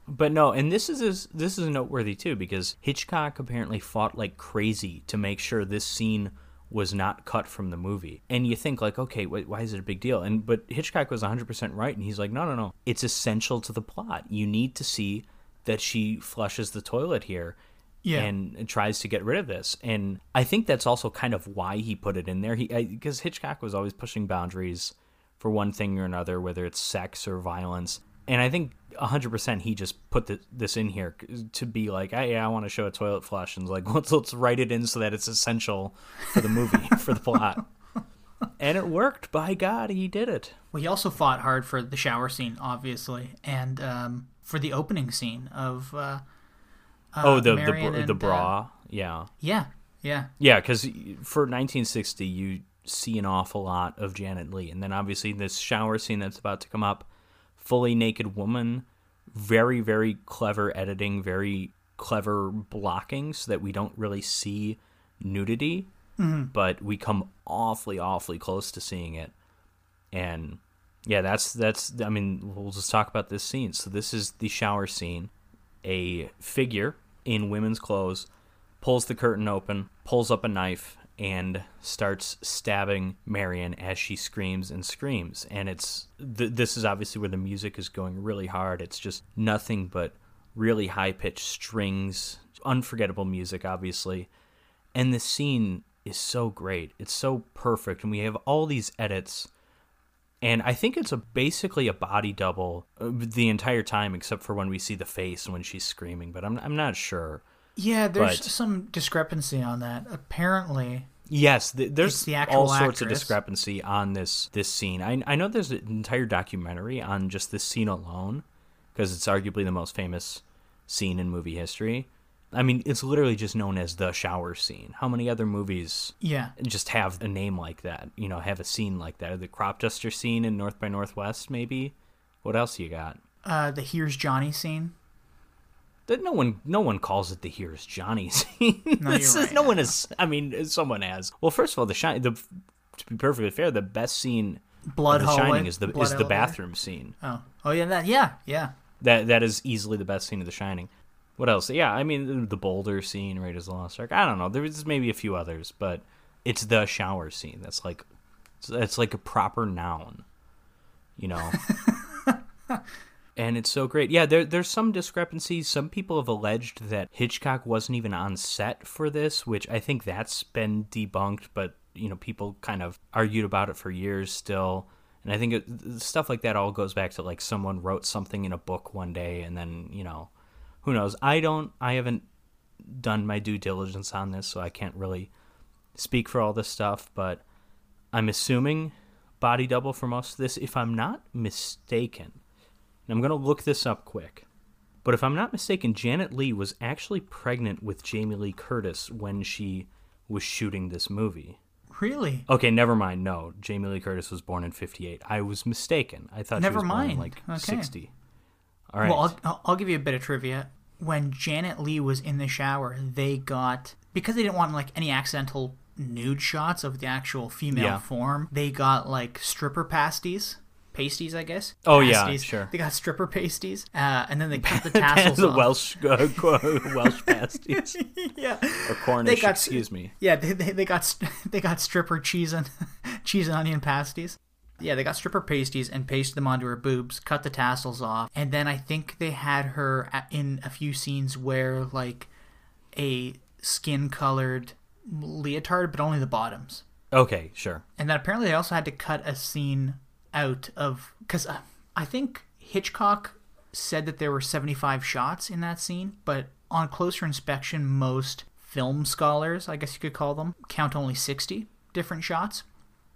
But no, and this is is this is noteworthy too because Hitchcock apparently fought like crazy to make sure this scene was not cut from the movie. And you think like, okay, wh- why is it a big deal? And but Hitchcock was 100% right and he's like, no, no, no. It's essential to the plot. You need to see that she flushes the toilet here. Yeah. And tries to get rid of this, and I think that's also kind of why he put it in there. He because Hitchcock was always pushing boundaries for one thing or another, whether it's sex or violence. And I think 100% he just put the, this in here to be like, hey, I want to show a toilet flush. And like, let's, let's write it in so that it's essential for the movie, for the plot. And it worked. By God, he did it. well, he also fought hard for the shower scene, obviously, and um, for the opening scene of. Uh, uh, oh, the the, Marion br- and, the uh, bra. yeah. yeah, yeah. Yeah, because for 1960, you see an awful lot of Janet Leigh. And then obviously this shower scene that's about to come up, fully naked woman, very, very clever editing, very clever blocking so that we don't really see nudity, but we come awfully, awfully close to seeing it. And yeah, that's, that's, I mean, we'll just talk about this scene. So this is the shower scene. A figure in women's clothes pulls the curtain open, pulls up a knife, and starts stabbing Marion as she screams and screams. And it's th- this is obviously where the music is going really hard. It's just nothing but really high pitched strings, unforgettable music, obviously. And the scene is so great. It's so perfect, and we have all these edits. And I think it's a basically a body double uh, the entire time, except for when we see the face when she's screaming. But I'm I'm not sure. Yeah, there's But- some discrepancy on that. Apparently, Yes, th- there's the actual all sorts of discrepancy on this this scene. I I know there's an entire documentary on just this scene alone because it's arguably the most famous scene in movie history. I mean, it's literally just known as the shower scene. How many other movies yeah. just have a name like that? You know, have a scene like that. The crop duster scene in North by Northwest, maybe. What else you got? Uh, the Here's Johnny scene. That no one, no one calls it the "Here's Johnny" scene. No, is- right. no one is. I mean, someone has. Well, first of all, the shine. The to be perfectly fair, the best scene Blood of The. Shining is the blood is the elevator. bathroom scene. Oh, oh yeah, that yeah, yeah. That that is easily the best scene of The Shining. What else? Yeah, I mean the, boulder scene, Raiders of the Lost Ark. I don't know. There's maybe a few others, but it's the shower scene. That's like it's like a proper noun. You know. and it's so great. Yeah, there there's some discrepancies. Some people have alleged that Hitchcock wasn't even on set for this, which I think that's been debunked, but you know, people kind of argued about it for years still. And I think it, stuff like that all goes back to like someone wrote something in a book one day and then, you know, who knows. I don't I haven't done my due diligence on this, so I can't really speak for all this stuff, but I'm assuming body double for most of this if I'm not mistaken. And I'm going to look this up quick. But if I'm not mistaken, Janet Leigh was actually pregnant with Jamie Lee Curtis when she was shooting this movie. Really? Okay, never mind. No, Jamie Lee Curtis was born in 58. I was mistaken. I thought Never she was born in mind. like Okay. 60. All right. Well, I'll, I'll, give you a bit of trivia. When Janet Leigh was in the shower, they got because they didn't want like any accidental nude shots of the actual female Yeah. form. They got like stripper pasties, pasties, I guess. Oh, yeah, sure. They got stripper pasties, uh, and then they cut the tassels the off. Welsh uh, Welsh pasties yeah, or Cornish, got- excuse me. yeah. They, they, they got they got stripper cheese and cheese and onion pasties. Yeah, they got stripper pasties and pasted them onto her boobs, cut the tassels off, and then I think they had her in a few scenes where like a skin colored leotard, but only the bottoms. Okay, sure. And then apparently they also had to cut a scene out of because uh, I think Hitchcock said that there were 75 shots in that scene, but on closer inspection, most film scholars, I guess you could call them, count only 60 different shots.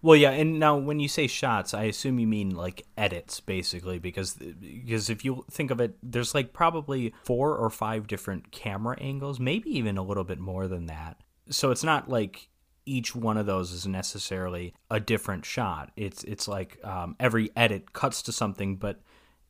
Well, yeah, and now when you say shots, I assume you mean like edits, basically, because because if you think of it, there's like probably four or five different camera angles, maybe even a little bit more than that. So it's not like each one of those is necessarily a different shot. It's it's like um, every edit cuts to something, but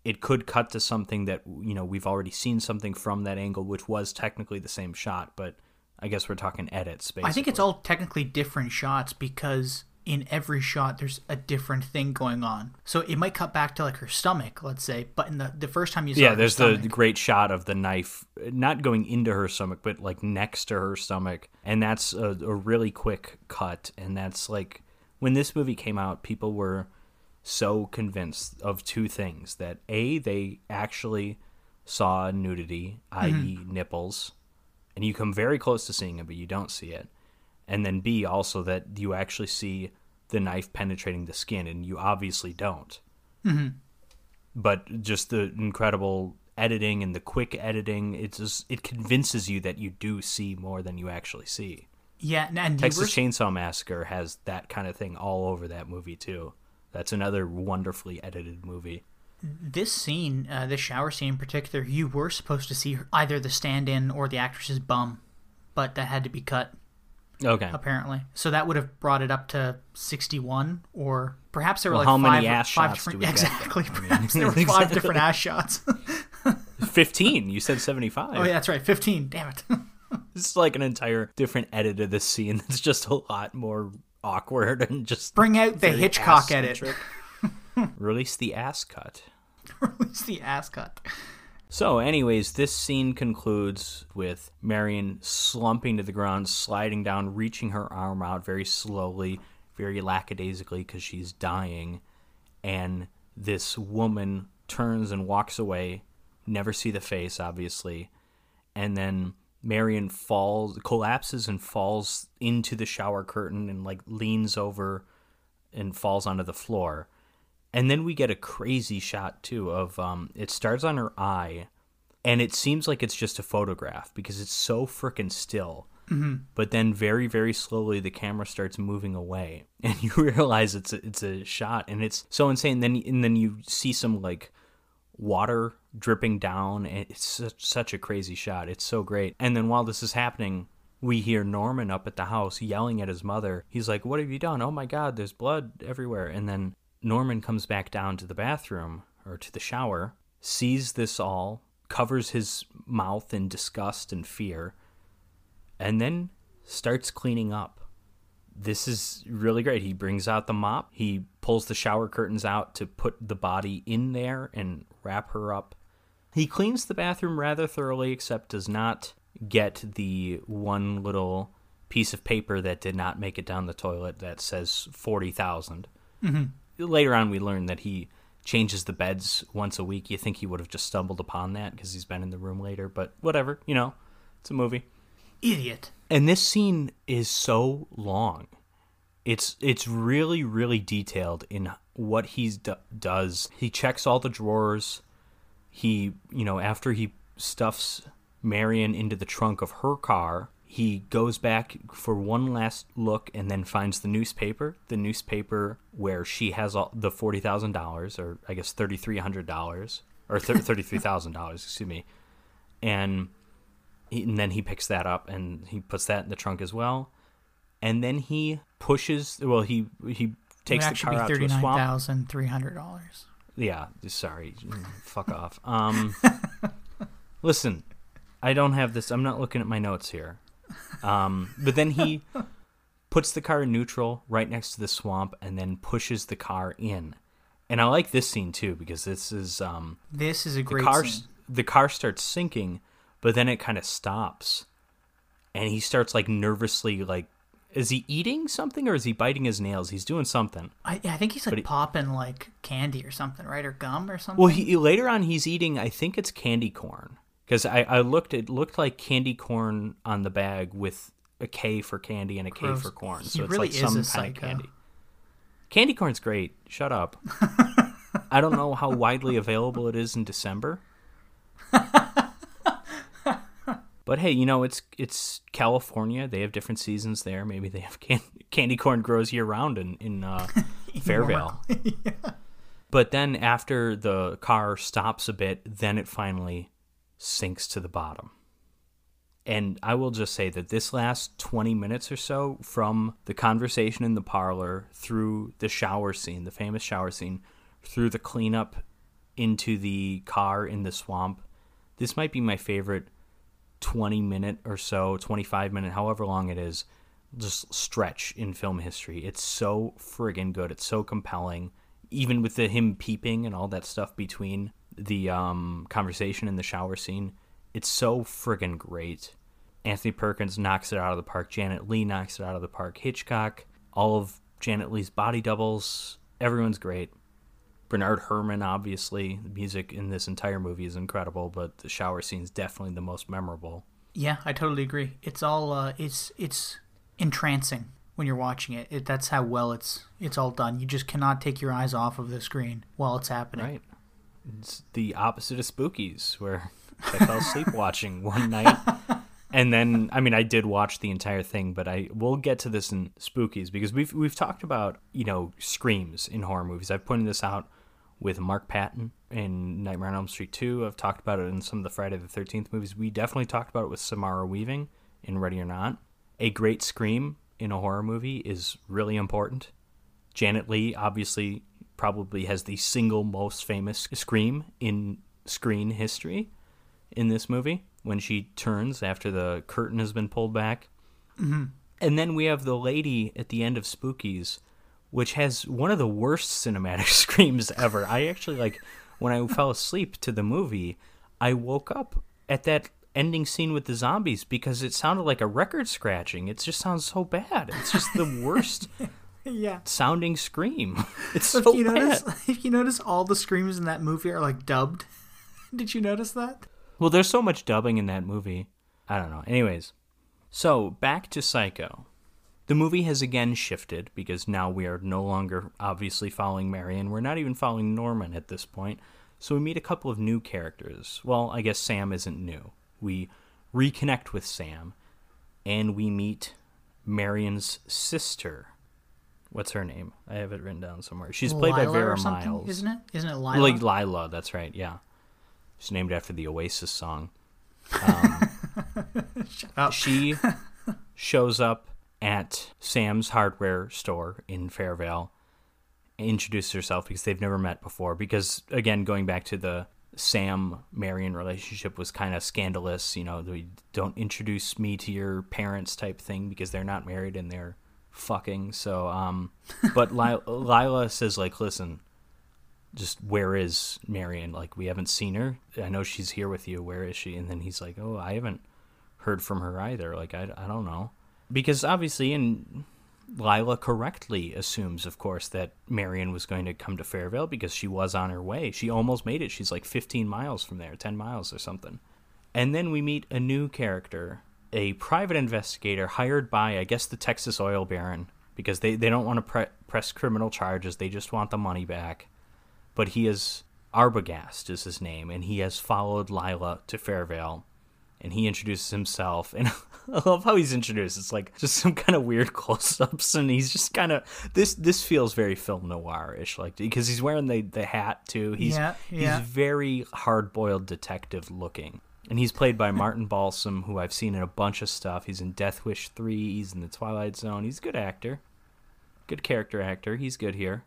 it could cut to something that you know we've already seen something from that angle, which was technically the same shot, but I guess we're talking edits. Basically. I think it's all technically different shots because in every shot there's a different thing going on. So it might cut back to like her stomach, let's say, but in the the first time you saw yeah, her there's stomach, the great shot of the knife not going into her stomach, but like next to her stomach, and that's a, a really quick cut, and that's like when this movie came out, people were so convinced of two things that a they actually saw nudity, mm-hmm. i.e., nipples, and you come very close to seeing it, but you don't see it, and then b also that you actually see the knife penetrating the skin, and you obviously don't. But just the incredible editing and the quick editing it just it convinces you that you do see more than you actually see. Yeah, and- and texas were, chainsaw massacre has that kind of thing all over that movie too. That's another wonderfully edited movie. This scene, uh, this shower scene in particular, you were supposed to see either the stand-in or the actress's bum, but that had to be cut okay apparently. So that would have brought it up to 61, or perhaps there were Well, like how five, many ass five shots different. exactly. I mean, perhaps there were five different ass shots. 15 you said 75 oh yeah, that's right, 15. Damn it. this is like an entire different edit of this scene that's just a lot more awkward and just Bring out the Hitchcock edit. release the ass cut Release the ass cut. So, anyways, this scene concludes with Marion slumping to the ground, sliding down, reaching her arm out very slowly, very lackadaisically because she's dying. And this woman turns and walks away. Never see the face, obviously. And then Marion falls, collapses, and falls into the shower curtain and like leans over and falls onto the floor. And then we get a crazy shot too of um, it starts on her eye, and it seems like it's just a photograph because it's so freaking still. Mm-hmm. But then very very slowly the camera starts moving away, and you realize it's a, it's a shot, and it's so insane. Then and then you see some like water dripping down, and it's such, such a crazy shot. It's so great. And then while this is happening, we hear Norman up at the house yelling at his mother. He's like, What have you done? Oh my God, there's blood everywhere. And then Norman comes back down to the bathroom or to the shower, sees this all, covers his mouth in disgust and fear, and then starts cleaning up. This is really great. He brings out the mop, he pulls the shower curtains out to put the body in there and wrap her up. He cleans the bathroom rather thoroughly, except does not get the one little piece of paper that did not make it down the toilet that says 40,000. Mm-hmm. Later on, we learn that he changes the beds once a week. You think he would have just stumbled upon that because he's been in the room later, but whatever, you know, it's a movie. Idiot. And this scene is so long. It's it's really really detailed in what he d- does. He checks all the drawers. He, you know, after he stuffs Marion into the trunk of her car, he goes back for one last look and then finds the newspaper, the newspaper where she has all the $40,000 or I guess $3300 or thir- $33,000, excuse me. And he, and then he picks that up and he puts that in the trunk as well. And then he pushes. Well, he he takes the car out to a swamp. $39,300. Yeah, sorry, fuck off. Um, listen, I don't have this. I'm not looking at my notes here. Um, but then he puts the car in neutral right next to the swamp and then pushes the car in. And I like this scene too because this is um, This is a the great car scene. the car starts sinking, but then it kind of stops, and he starts like nervously like, is he eating something or is he biting his nails? He's doing something. I, I think he's like he- popping like candy or something, right? Or gum or something. Well, he later on he's eating. I think it's candy corn because I, I looked. It looked like candy corn on the bag with a K for candy and a K Gross. for corn. He So it's really like some kind of psycho. candy. Candy corn's great. Shut up. I don't know how widely available it is in December. But hey, you know it's it's California. They have different seasons there. Maybe they have can- candy corn grows year round in in uh, Fairvale. But then after the car stops a bit, then it finally sinks to the bottom. And I will just say that this last 20 minutes or so, from the conversation in the parlor through the shower scene, the famous shower scene, through the cleanup into the car in the swamp, this might be my favorite 20 minute or so, 25 minute, however long it is, just stretch in film history. It's so friggin' good. It's so compelling. Even with the him peeping and all that stuff between the um, conversation in the shower scene, it's so friggin' great. Anthony Perkins knocks it out of the park. Janet Leigh knocks it out of the park. Hitchcock, all of Janet Leigh's body doubles, everyone's great. Bernard Herrmann, obviously, the music in this entire movie is incredible, but the shower scene is definitely the most memorable. Yeah, I totally agree. It's all uh, it's it's entrancing when you're watching it. it. That's how well it's it's all done. You just cannot take your eyes off of the screen while it's happening. Right. It's the opposite of Spookies, where I fell asleep watching one night. And then, I mean, I did watch the entire thing, but I will get to this in Spookies because we've we've talked about you know screams in horror movies. I've pointed this out with Mark Patton in Nightmare on Elm Street 2. I've talked about it in some of the Friday the 13th movies. We definitely talked about it with Samara Weaving in Ready or Not. A great scream in a horror movie is really important. Janet Leigh obviously probably has the single most famous scream in screen history in this movie when she turns after the curtain has been pulled back. Mm-hmm. And then we have the lady at the end of Spookies, which has one of the worst cinematic screams ever. I actually like when I fell asleep to the movie, I woke up at that ending scene with the zombies because it sounded like a record scratching. It just sounds so bad. It's just the worst Yeah. sounding scream. It's If so you bad. notice, if you notice, all the screams in that movie are like dubbed. Did you notice that? Well, there's so much dubbing in that movie. I don't know. Anyways, so back to Psycho. The movie has again shifted because now we are no longer obviously following Marion. We're not even following Norman at this point. So we meet a couple of new characters. Well, I guess Sam isn't new. We reconnect with Sam and we meet Marion's sister. What's her name? I have it written down somewhere. She's played by Vera Miles. isn't it? Isn't it Lila? Like Lila, that's right. Yeah, she's named after the Oasis song. Um, up. She shows up at Sam's hardware store in Fairvale, introduces herself because they've never met before. Because again, going back to the Sam Marion relationship was kind of scandalous. You know, they don't introduce me to your parents type thing because they're not married and they're fucking. So, um, but Lila, Lila says like, listen, just where is Marion? Like, we haven't seen her. I know she's here with you. Where is she? And then he's like, oh, I haven't heard from her either. Like, I, I don't know. Because obviously, and Lila correctly assumes, of course, that Marion was going to come to Fairvale because she was on her way. She almost made it. She's like 15 miles from there, 10 miles or something. And then we meet a new character, a private investigator hired by, I guess, the Texas oil baron, because they, they don't want to pre- press criminal charges. They just want the money back but he is Arbogast is his name, and he has followed Lila to Fairvale, and he introduces himself, and I love how he's introduced. It's like just some kind of weird close-ups, and he's just kind of this. This feels very film noir-ish, like because he's wearing the the hat too. He's Yeah, yeah. he's very hard-boiled detective looking. And he's played by Martin Balsam, who I've seen in a bunch of stuff. He's in Death Wish 3, he's in The Twilight Zone. He's a good actor. Good character actor. He's good here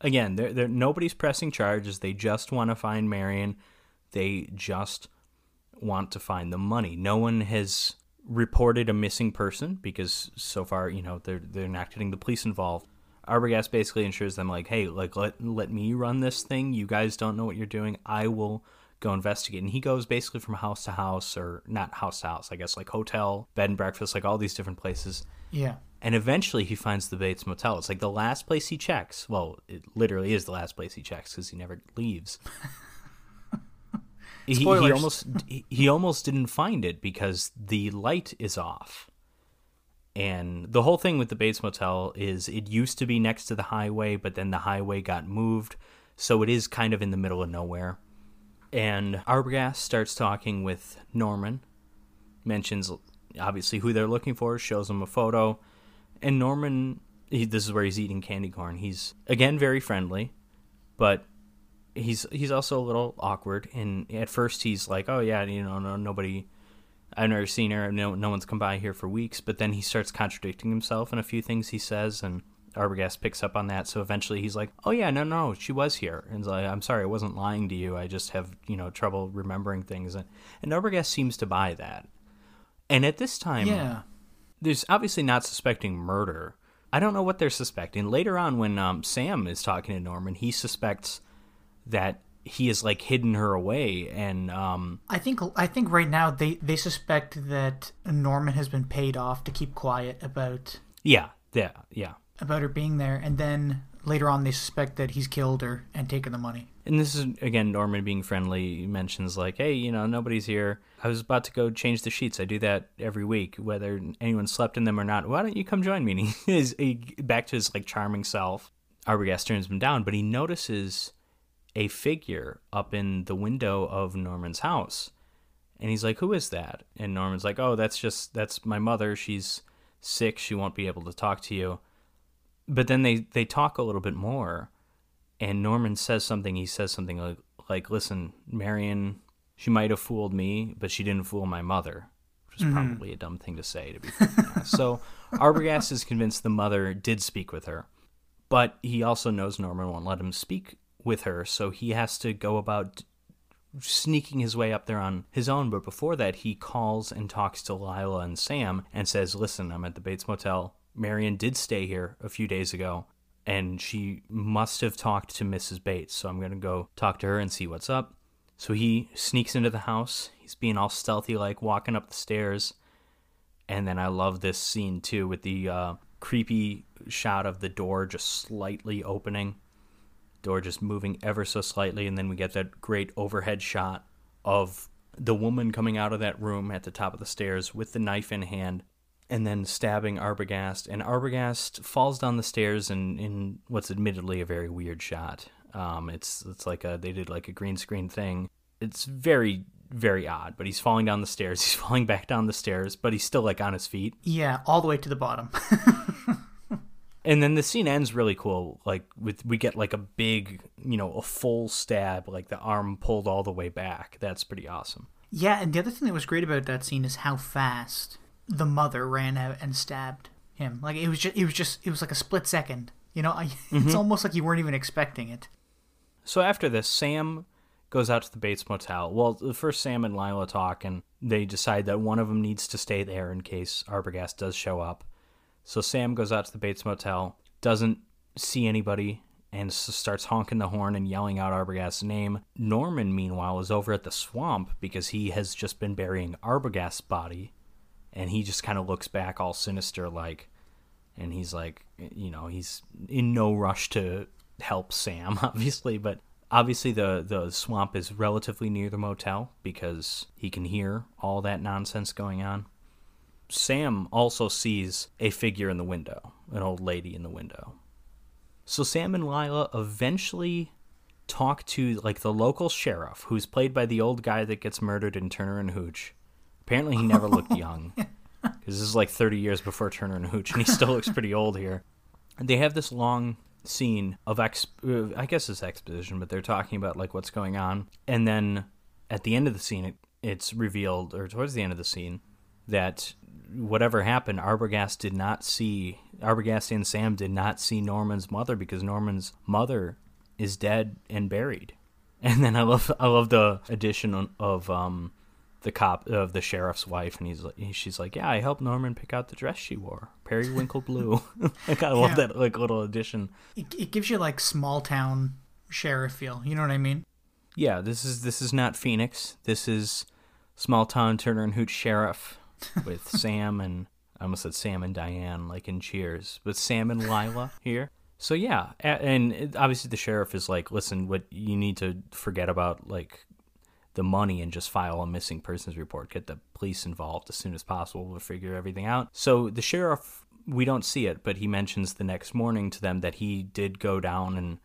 again, they're, they're, nobody's pressing charges. They just want to find Marion. They just want to find the money. No one has reported a missing person because so far, you know, they're they're not getting the police involved. Arbogast basically ensures them like, hey, like let let me run this thing. You guys don't know what you're doing. I will go investigate. And he goes basically from house to house, or not house to house, I guess, like hotel, bed and breakfast, like all these different places. Yeah. And eventually he finds the Bates Motel. It's like the last place he checks. Well, it literally is the last place he checks because he never leaves. he, he almost he, he almost didn't find it because the light is off. And the whole thing with the Bates Motel is it used to be next to the highway, but then the highway got moved. So it is kind of in the middle of nowhere. And Arbogast starts talking with Norman, mentions obviously who they're looking for, shows him a photo. And Norman, he, this is where he's eating candy corn. He's, again, very friendly, but he's he's also a little awkward. And at first he's like, oh, yeah, you know, no, nobody I've never seen her. No, no one's come by here for weeks. But then he starts contradicting himself in a few things he says, and Arbogast picks up on that. So eventually he's like, "Oh yeah, no, no, she was here." And like, "I'm sorry, I wasn't lying to you. I just have you know trouble remembering things." And, and Arbogast seems to buy that. And at this time, Yeah. there's obviously not suspecting murder. I don't know what they're suspecting. Later on, when um, Sam is talking to Norman, he suspects that he has like hidden her away, and um, I think I think right now they they suspect that Norman has been paid off to keep quiet about yeah, yeah, yeah. About her being there, and then later on they suspect that he's killed her and taken the money. And this is again Norman being friendly. He mentions like, "Hey, you know, nobody's here. I was about to go change the sheets. I do that every week, whether anyone slept in them or not. Why don't you come join me?" And he is he, back to his like charming self. Arbogast turns him down, but he notices a figure up in the window of Norman's house, and he's like, "Who is that?" And Norman's like, "Oh, that's just that's my mother. She's sick. She won't be able to talk to you." But then they they talk a little bit more and Norman says something. He says something like, like "Listen, Marion, she might have fooled me, but she didn't fool my mother," which is mm. probably a dumb thing to say. To be honest. so, Arbogast is convinced the mother did speak with her, but he also knows Norman won't let him speak with her, so he has to go about sneaking his way up there on his own. But before that, he calls and talks to Lila and Sam and says, "Listen, I'm at the Bates Motel. Marion did stay here a few days ago." and she must have talked to Mrs. Bates. So I'm going to go talk to her and see what's up. So he sneaks into the house. He's being all stealthy, like walking up the stairs. And then I love this scene too with the uh, creepy shot of the door just slightly opening, door just moving ever so slightly. And then we get that great overhead shot of the woman coming out of that room at the top of the stairs with the knife in hand and then stabbing Arbogast. And Arbogast falls down the stairs in, in what's admittedly a very weird shot. Um, it's it's like a they did like a green screen thing. It's very very odd. But he's falling down the stairs. He's falling back down the stairs, but he's still like on his feet. Yeah, all the way to the bottom. And then the scene ends really cool. Like with we get like a big, you know, a full stab, like the arm pulled all the way back. That's pretty awesome. yeah, and the other thing that was great about that scene is how fast the mother ran out and stabbed him. Like it was just it was just it was like a split second. You know, I, it's mm-hmm. almost like you weren't even expecting it. So after this, Sam goes out to the Bates Motel. Well, first Sam and Lila talk, and they decide that one of them needs to stay there in case Arbogast does show up. So Sam goes out to the Bates Motel, doesn't see anybody, and starts honking the horn and yelling out Arbogast's name. Norman, meanwhile, is over at the swamp because he has just been burying Arbogast's body, and he just kind of looks back all sinister like, and he's like, you know, he's in no rush to help Sam, obviously, but obviously the the swamp is relatively near the motel because he can hear all that nonsense going on. Sam also sees a figure in the window, an old lady in the window. So Sam and Lila eventually talk to like the local sheriff, who's played by the old guy that gets murdered in Turner and Hooch. Apparently, he never looked young because this is like 30 years before Turner and Hooch, and he still looks pretty old here. And they have this long scene of ex, uh, I guess it's exposition, but they're talking about like what's going on, and then at the end of the scene, it, it's revealed, or towards the end of the scene, that whatever happened, Arbogast did not see. Arbogast and Sam did not see Norman's mother because Norman's mother is dead and buried. And then I love I love the addition of um the cop of the sheriff's wife, and he's like, she's like, yeah, I helped Norman pick out the dress she wore, periwinkle blue. like I love Yeah. that like little addition. It, it gives you like small town sheriff feel. You know what I mean? Yeah, this is this is not Phoenix. This is small town Turner and Hooch sheriff with Sam and I almost said Sam and Diane like in Cheers, but Sam and Lila here. So yeah, and obviously the sheriff is like, listen, what you need to forget about like the money and just file a missing persons report, get the police involved as soon as possible to figure everything out. So the sheriff, we don't see it, but he mentions the next morning to them that he did go down and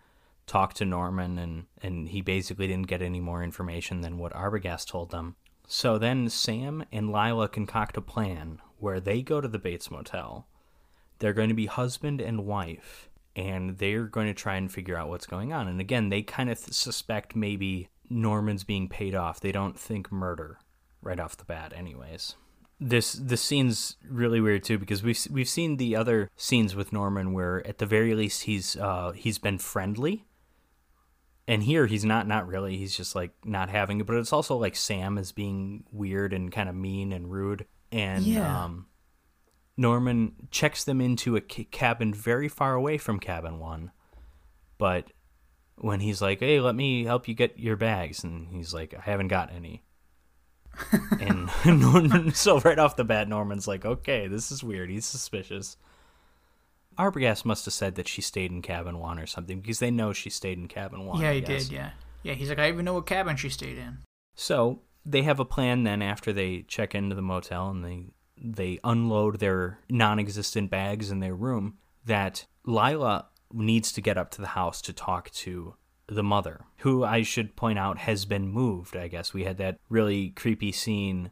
talk to Norman and, and he basically didn't get any more information than what Arbogast told them. So then Sam and Lila concoct a plan where they go to the Bates Motel. They're going to be husband and wife, and they're going to try and figure out what's going on. And again, they kind of suspect maybe Norman's being paid off. They don't think murder right off the bat, anyways. This this scene's really weird too because we've we've seen the other scenes with Norman where at the very least he's uh, he's been friendly and here he's not not really he's just like not having it but it's also like sam is being weird and kind of mean and rude and Yeah. um norman checks them into a cabin very far away from cabin one but when he's like hey let me help you get your bags and he's like i haven't got any and Norman, so right off the bat norman's like okay this is weird he's suspicious Arbogast must have said that she stayed in cabin one or something because they know she stayed in cabin one. yeah, I he guess. did. Yeah, yeah. He's like, I even know what cabin she stayed in. So they have a plan then after they check into the motel and they they unload their non-existent bags in their room that Lila needs to get up to the house to talk to the mother, who I should point out has been moved. I guess we had that really creepy scene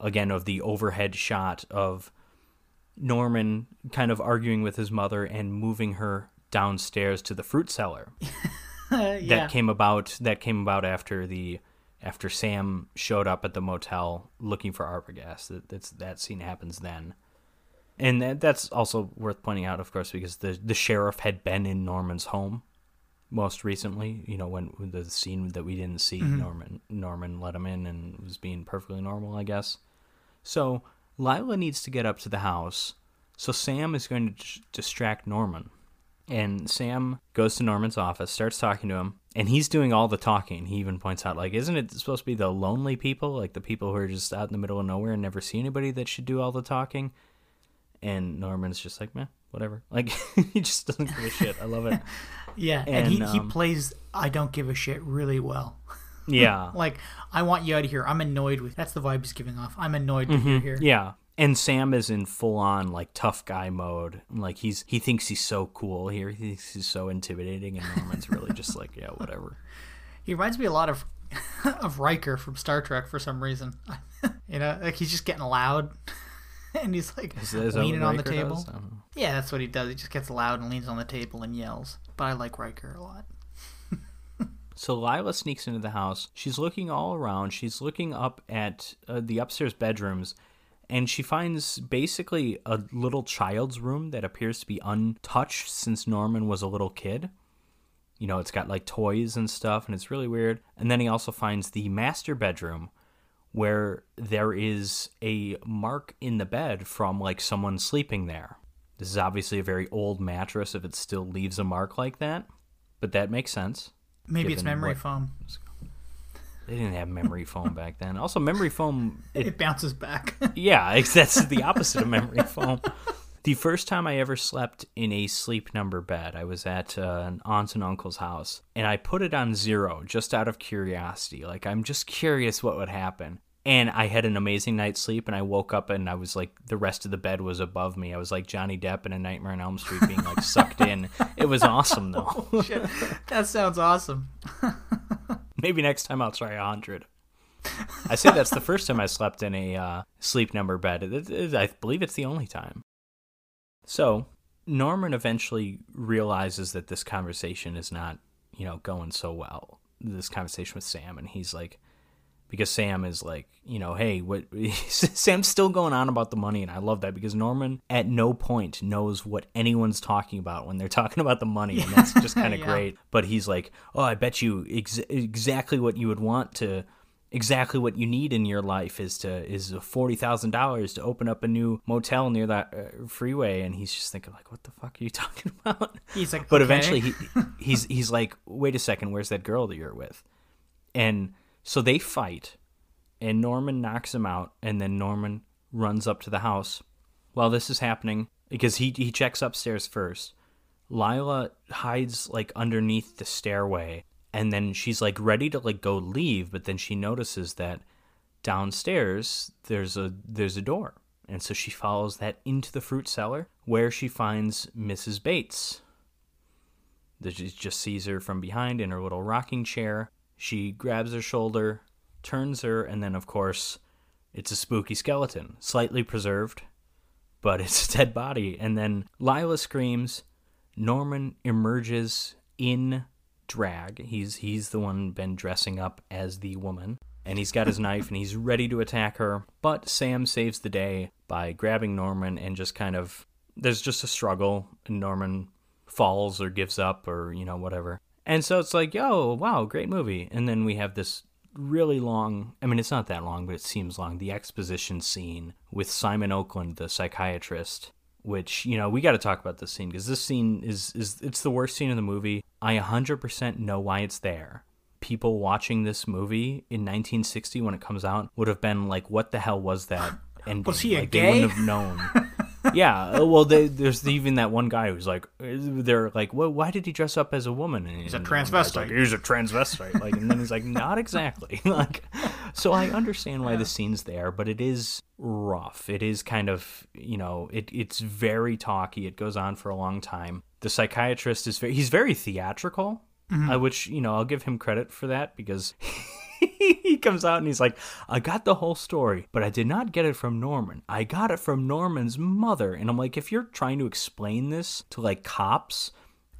again of the overhead shot of Norman kind of arguing with his mother and moving her downstairs to the fruit cellar yeah. that came about that came about after the after Sam showed up at the motel looking for Arbogast. That that's that scene happens then. And that, that's also worth pointing out, of course, because the the sheriff had been in Norman's home most recently. You know, when, the scene that we didn't see, mm-hmm. Norman Norman let him in and was being perfectly normal, I guess. So Lila needs to get up to the house. So Sam is going to dis- distract Norman. And Sam goes to Norman's office, starts talking to him, and he's doing all the talking. He even points out, like, isn't it supposed to be the lonely people, like the people who are just out in the middle of nowhere and never see anybody that should do all the talking? And Norman's just like, man, whatever. Like, he just doesn't give a shit. I love it. Yeah, and, he, And, he um, plays I don't give a shit really well. Yeah. Like, I want you out of here. I'm annoyed with That's the vibe he's giving off. I'm annoyed that you're here. Mm-hmm. Yeah. And Sam is in full on like tough guy mode. Like he's he thinks he's so cool here. He thinks he's so intimidating and Norman's really just like, yeah, whatever. He reminds me a lot of of Riker from Star Trek for some reason. you know, like he's just getting loud. and he's like Is that- is that leaning on the Riker table. does? I don't know. Yeah, that's what he does. He just gets loud and leans on the table and yells. But I like Riker a lot. So Lila sneaks into the house. She's looking all around. She's looking up at uh, the upstairs bedrooms, and she finds basically a little child's room that appears to be untouched since Norman was a little kid. You know, it's got like toys and stuff, and it's really weird. And then he also finds the master bedroom where there is a mark in the bed from like someone sleeping there. This is obviously a very old mattress if it still leaves a mark like that, but that makes sense. Maybe it's memory what- foam. They didn't have memory foam back then. Also, memory foam, it, It bounces back. yeah, that's the opposite of memory foam. The first time I ever slept in a sleep number bed, I was at uh, an aunt and uncle's house, and I put it on zero just out of curiosity. Like, I'm just curious what would happen. And I had an amazing night's sleep, and I woke up and I was like, the rest of the bed was above me. I was like Johnny Depp in A Nightmare on Elm Street being like sucked in. It was awesome, though. Shit. That sounds awesome. Maybe next time I'll try a hundred. I say that's the first time I slept in a uh, sleep number bed. I believe it's the only time. So Norman eventually realizes that this conversation is not, you know, going so well. This conversation with Sam, and he's like, because Sam is like, you know, hey, what? Sam's still going on about the money, and I love that because Norman at no point knows what anyone's talking about when they're talking about the money, and that's just kind of Yeah. great. But he's like, oh, I bet you ex- exactly what you would want to, exactly what you need in your life is to is forty thousand dollars to open up a new motel near that uh, freeway, and he's just thinking like, what the fuck are you talking about? He's like, But okay. eventually he he's he's like, wait a second, where's that girl that you're with? And so they fight, and Norman knocks him out, and then Norman runs up to the house. While this is happening, because he he checks upstairs first, Lila hides like underneath the stairway, and then she's like ready to like go leave, but then she notices that downstairs there's a there's a door. And so she follows that into the fruit cellar where she finds Mrs. Bates. She just sees her from behind in her little rocking chair. She grabs her shoulder, turns her, and then, of course, it's a spooky skeleton, slightly preserved, but it's a dead body. And then Lila screams. Norman emerges in drag. He's he's the one been dressing up as the woman, and he's got his knife and he's ready to attack her. But Sam saves the day by grabbing Norman and just kind of there's just a struggle, and Norman falls or gives up or you know whatever. And so it's like, yo, wow, great movie. And then we have this really long I mean it's not that long, but it seems long, the exposition scene with Simon Oakland, the psychiatrist, which, you know, we got to talk about this scene because this scene is is it's the worst scene in the movie. I 100% know why it's there. People watching this movie in 1960 when it comes out would have been like, "What the hell was that?" And Was he a like, gay? They wouldn't have known. yeah, uh, well, they, there's even that one guy who's like, they're like, well, why did he dress up as a woman? And He's a and one Like, transvestite. he's a transvestite. Like, and then he's like, not exactly. like, so I understand why the scene's there, but it is rough. It is kind of, you know, it it's very talky. It goes on for a long time. The psychiatrist is very, he's very theatrical. Uh, which you know I'll give him credit for that because he comes out and he's like, I got the whole story, but I did not get it from Norman. I got it from Norman's mother. And I'm like, if you're trying to explain this to like cops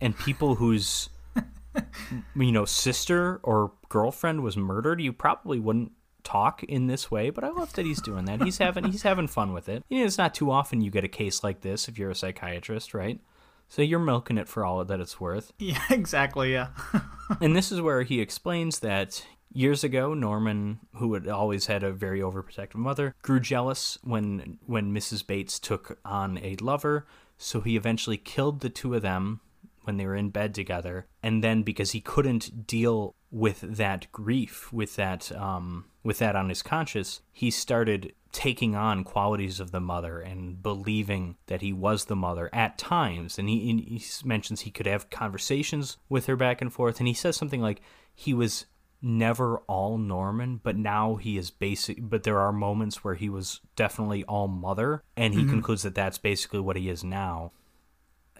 and people whose, you know, sister or girlfriend was murdered, you probably wouldn't talk in this way but i love that he's doing that he's having he's having fun with it you know, it's not too often you get a case like this if you're a psychiatrist right so you're milking it for all that it's worth Yeah, exactly. Yeah. and this is where he explains that years ago, Norman, who had always had a very overprotective mother, grew jealous when when Mrs. Bates took on a lover, so he eventually killed the two of them when they were in bed together. And then because he couldn't deal with that grief, with that um with that on his conscience, he started taking on qualities of the mother and believing that he was the mother at times. And he, and he mentions he could have conversations with her back and forth. And he says something like he was never all Norman, but now he is basic. But there are moments where he was definitely all mother. And he concludes that that's basically what he is now.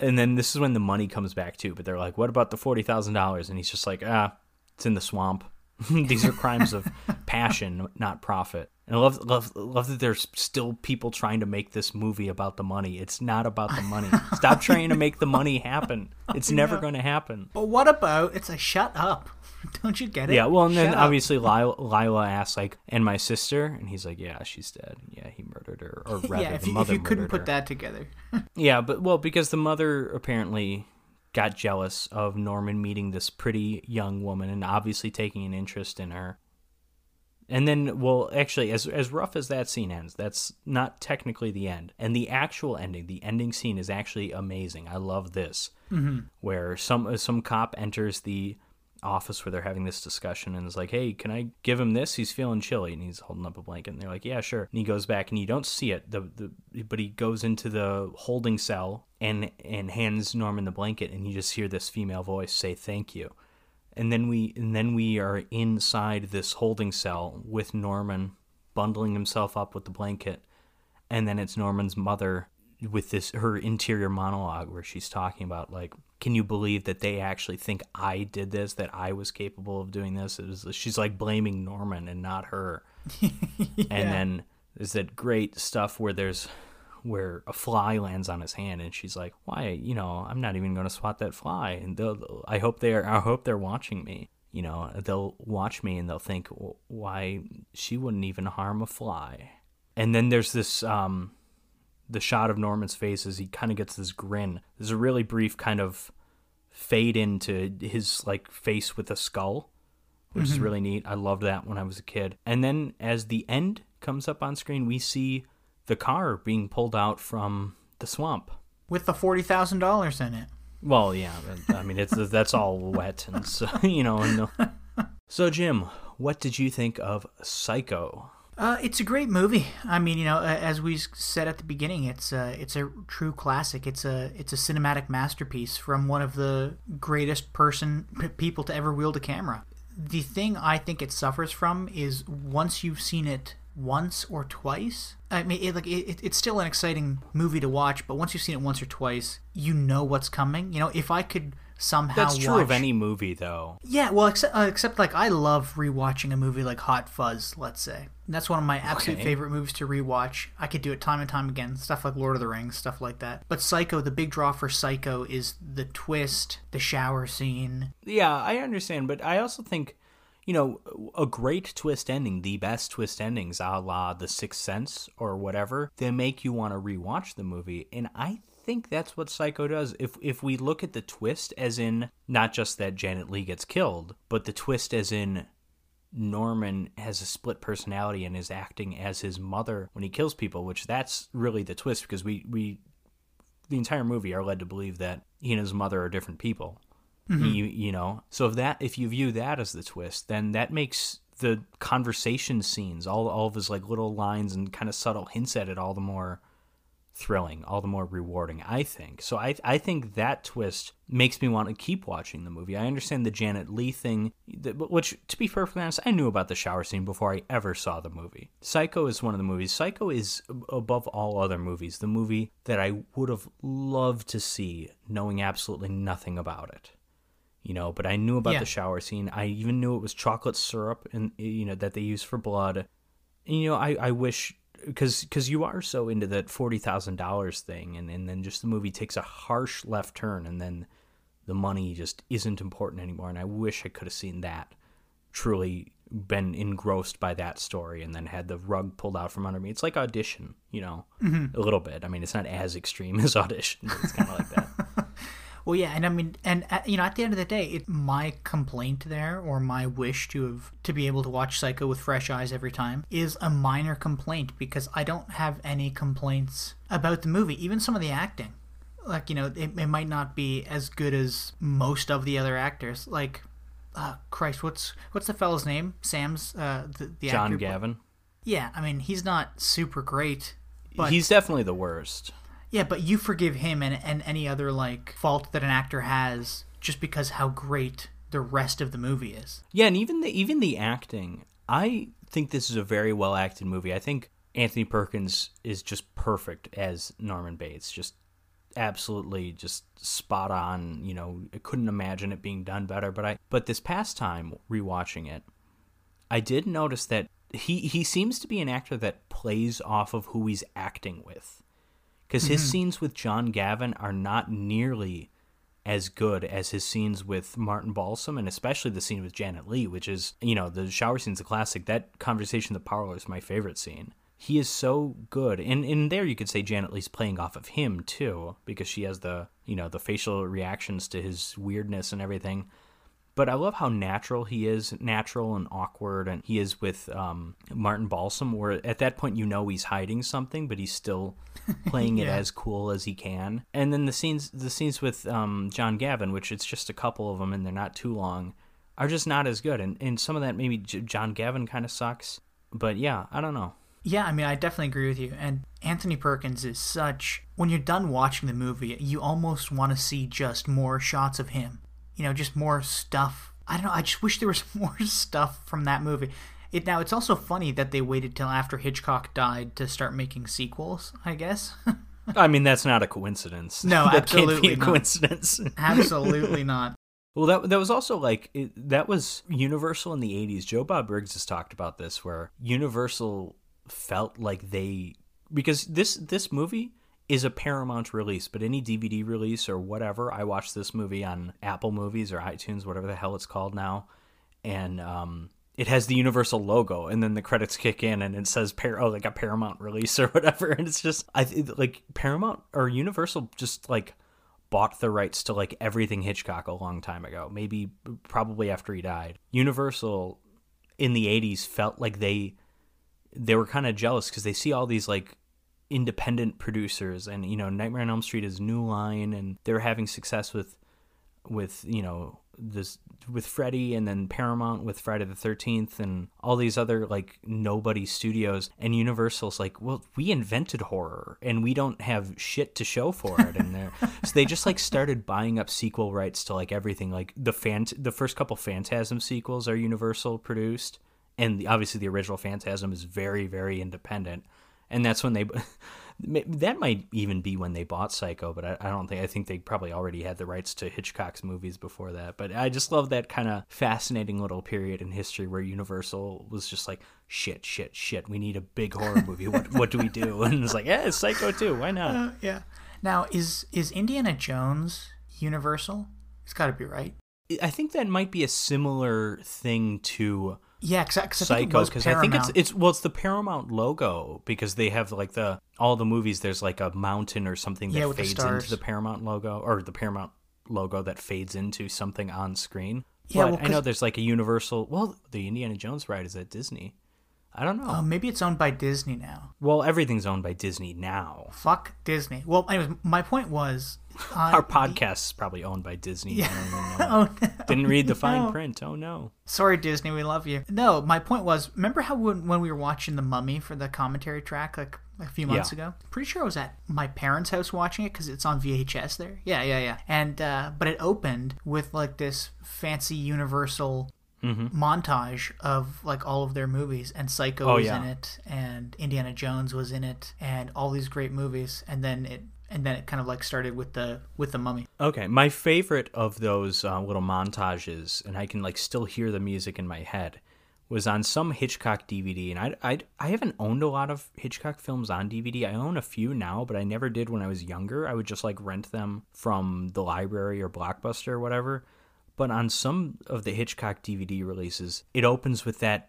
And then this is when the money comes back too. But they're like, what about the $40,000? And he's just like, ah, it's in the swamp. These are crimes of passion, not profit. And I love, love, love that there's still people trying to make this movie about the money. It's not about the money. Stop trying to make the money happen. It's never going to happen. But what about it's a shut up? Don't you get it? Yeah, well, and then up. obviously Lila, Lila asks like, "And my sister?" And he's like, "Yeah, she's dead. Yeah, he murdered her, or rather, yeah, if the you, if mother you couldn't murdered put her." that together. Yeah, but well, because the mother apparently got jealous of Norman meeting this pretty young woman and obviously taking an interest in her. And then, well, actually, as as rough as that scene ends, that's not technically the end. And the actual ending, the ending scene, is actually amazing. I love this, mm-hmm. where some some cop enters the office where they're having this discussion and is like, "Hey, can I give him this? He's feeling chilly." And he's holding up a blanket, and they're like, "Yeah, sure." And he goes back, and you don't see it, the the but he goes into the holding cell and and hands Norman the blanket, and you just hear this female voice say, "Thank you." And then we and then we are inside this holding cell with Norman bundling himself up with the blanket, and then it's Norman's mother with this her interior monologue where she's talking about like can you believe that they actually think I did this that I was capable of doing this? It was, she's like blaming Norman and not her. And then there's that great stuff where there's where a fly lands on his hand and she's like why you know I'm not even going to swat that fly and they'll I hope they're I hope they're watching me you know they'll watch me and they'll think "Well, why she wouldn't even harm a fly and then there's this um the shot of Norman's face as he kind of gets this grin. There's a really brief kind of fade into his like face with a skull, which is really neat. I loved that when I was a kid. And then as the end comes up on screen, we see the car being pulled out from the swamp. With the forty thousand dollars in it. Well, yeah, I mean it's that's all wet and so you know. And. So Jim, what did you think of Psycho? Uh, it's a great movie. I mean, you know, as we said at the beginning, it's a, it's a true classic. It's a it's a cinematic masterpiece from one of the greatest person p- people to ever wield a camera. The thing I think it suffers from is once you've seen it once or twice. I mean, it, like it, it's still an exciting movie to watch, but once you've seen it once or twice, you know what's coming. You know, if I could somehow That's true watch... of any movie, though. Yeah, well, except uh, except like I love rewatching a movie like Hot Fuzz. Let's say that's one of my absolute Okay. favorite movies to rewatch. I could do it time and time again. Stuff like Lord of the Rings, stuff like that. But Psycho, the big draw for Psycho is the twist, the shower scene. Yeah, I understand, but I also think, you know, a great twist ending, the best twist endings, a la The Sixth Sense or whatever, they make you want to rewatch the movie, and I think that's what Psycho does. If if we look at the twist as in not just that Janet Leigh gets killed, but the twist as in Norman has a split personality and is acting as his mother when he kills people, which that's really the twist because we we the entire movie are led to believe that he and his mother are different people. Mm-hmm. You you know, so if that if you view that as the twist, then that makes the conversation scenes, all all of his like little lines and kind of subtle hints at it, all the more thrilling, all the more rewarding. I think so. I I think that twist makes me want to keep watching the movie. I understand the Janet Leigh thing, which to be perfectly honest, I knew about the shower scene before I ever saw the movie. Psycho is one of the movies. Psycho is above all other movies the movie that I would have loved to see, knowing absolutely nothing about it you know but i knew about Yeah. the shower scene. I even knew it was chocolate syrup and you know that they use for blood. And, you know i, I wish because because you are so into that $40000 thing and, and then just the movie takes a harsh left turn and then the money just isn't important anymore and i wish i could have seen that truly been engrossed by that story and then had the rug pulled out from under me. It's like audition you know mm-hmm. a little bit. I mean it's not as extreme as audition but it's kind of like that Well, yeah, and I mean, and uh, you know, at the end of the day, it, my complaint there, or my wish to have to be able to watch Psycho with fresh eyes every time, is a minor complaint because I don't have any complaints about the movie, even some of the acting. Like you know, it, it might not be as good as most of the other actors. Like, uh, Christ, what's what's the fellow's name? Sam's uh, the, the john actor. gavin Yeah, I mean, he's not super great, but he's definitely the worst yeah, but you forgive him and, and any other like fault that an actor has just because how great the rest of the movie is. Yeah, and even the even the acting, I think this is a very well acted movie. I think Anthony Perkins is just perfect as Norman Bates. Just absolutely just spot on, you know, I couldn't imagine it being done better, but I but this past time rewatching it, I did notice that he he seems to be an actor that plays off of who he's acting with. Cuz his mm-hmm. scenes with John Gavin are not nearly as good as his scenes with Martin Balsam and especially the scene with Janet Leigh, which is, you know, the shower scene's a classic. That conversation in the parlor is my favorite scene. He is so good. And in there you could say Janet Leigh's playing off of him too, because she has the you know, the facial reactions to his weirdness and everything. But I love how natural he is, natural and awkward, and he is with um, Martin Balsam. Where at that point you know he's hiding something, but he's still playing it as cool as he can. And then the scenes, the scenes with um, John Gavin, which it's just a couple of them and they're not too long, are just not as good. And and some of that maybe J- John Gavin kind of sucks. But yeah, I don't know. Yeah, I mean, I definitely agree with you. And Anthony Perkins is such. When you're done watching the movie, you almost want to see just more shots of him. You know, just more stuff. I don't know. I just wish there was more stuff from that movie. It now. It's also funny that they waited till after Hitchcock died to start making sequels. I guess. I mean, that's not a coincidence. No, that can't absolutely be a not. coincidence. Absolutely not. Well, that that was also like it, that was Universal in the '80s. Joe Bob Briggs has talked about this, where Universal felt like they because this this movie is a Paramount release, but any DVD release or whatever, I watched this movie on Apple Movies or iTunes, whatever the hell it's called now, and um, it has the Universal logo, and then the credits kick in, and it says Par- oh like a Paramount release or whatever, and it's just I th- like Paramount or Universal just like bought the rights to like everything Hitchcock a long time ago, maybe probably after he died. Universal in the 80s felt like they they were kind of jealous cuz they see all these like independent producers and you know Nightmare on Elm Street is New Line and they're having success with with you know this with Freddy and then Paramount with Friday the 13th and all these other like nobody studios and Universal's like, well, we invented horror and we don't have shit to show for it in there. so they just like started buying up sequel rights to like everything. Like the fan the first couple Phantasm sequels are Universal produced and the, obviously the original Phantasm is very very independent. And that's when they that might even be when they bought Psycho, but I, I, don't think I think they probably already had the rights to Hitchcock's movies before that. But I just love that kind of fascinating little period in history where Universal was just like, shit, shit, shit, we need a big horror movie. What what do we do? And it's like, yeah, it's Psycho too. Why not? Uh, yeah. Now is is Indiana Jones Universal? It's got to be right. I think that might be a similar thing to yeah, because Psycho. Because I think it's it's well, it's the Paramount logo because they have like the all the movies. There's like a mountain or something that yeah, fades the into the Paramount logo or the Paramount logo that fades into something on screen. Yeah, but well, I know there's like a Universal. Well, the Indiana Jones ride is at Disney. I don't know. Uh, maybe it's owned by Disney now. Well, everything's owned by Disney now. Fuck Disney. Well, anyways, my point was uh, our podcast is probably owned by Disney. Yeah. oh, no. Didn't read the fine no. print. Oh no. Sorry, Disney. We love you. No, my point was. Remember how when, when we were watching The Mummy for the commentary track, like a few months yeah. ago. Pretty sure I was at my parents' house watching it because it's on VHS there. Yeah, yeah, yeah. And uh, but it opened with like this fancy Universal mm-hmm. montage of like all of their movies, and Psycho oh, was yeah. in it, and Indiana Jones was in it, and all these great movies, and then it and then it kind of like started with the with the mummy okay my favorite of those uh, little montages and i can like still hear the music in my head was on some hitchcock dvd and I, I i haven't owned a lot of hitchcock films on dvd i own a few now but i never did when i was younger i would just like rent them from the library or blockbuster or whatever but on some of the Hitchcock DVD releases, it opens with that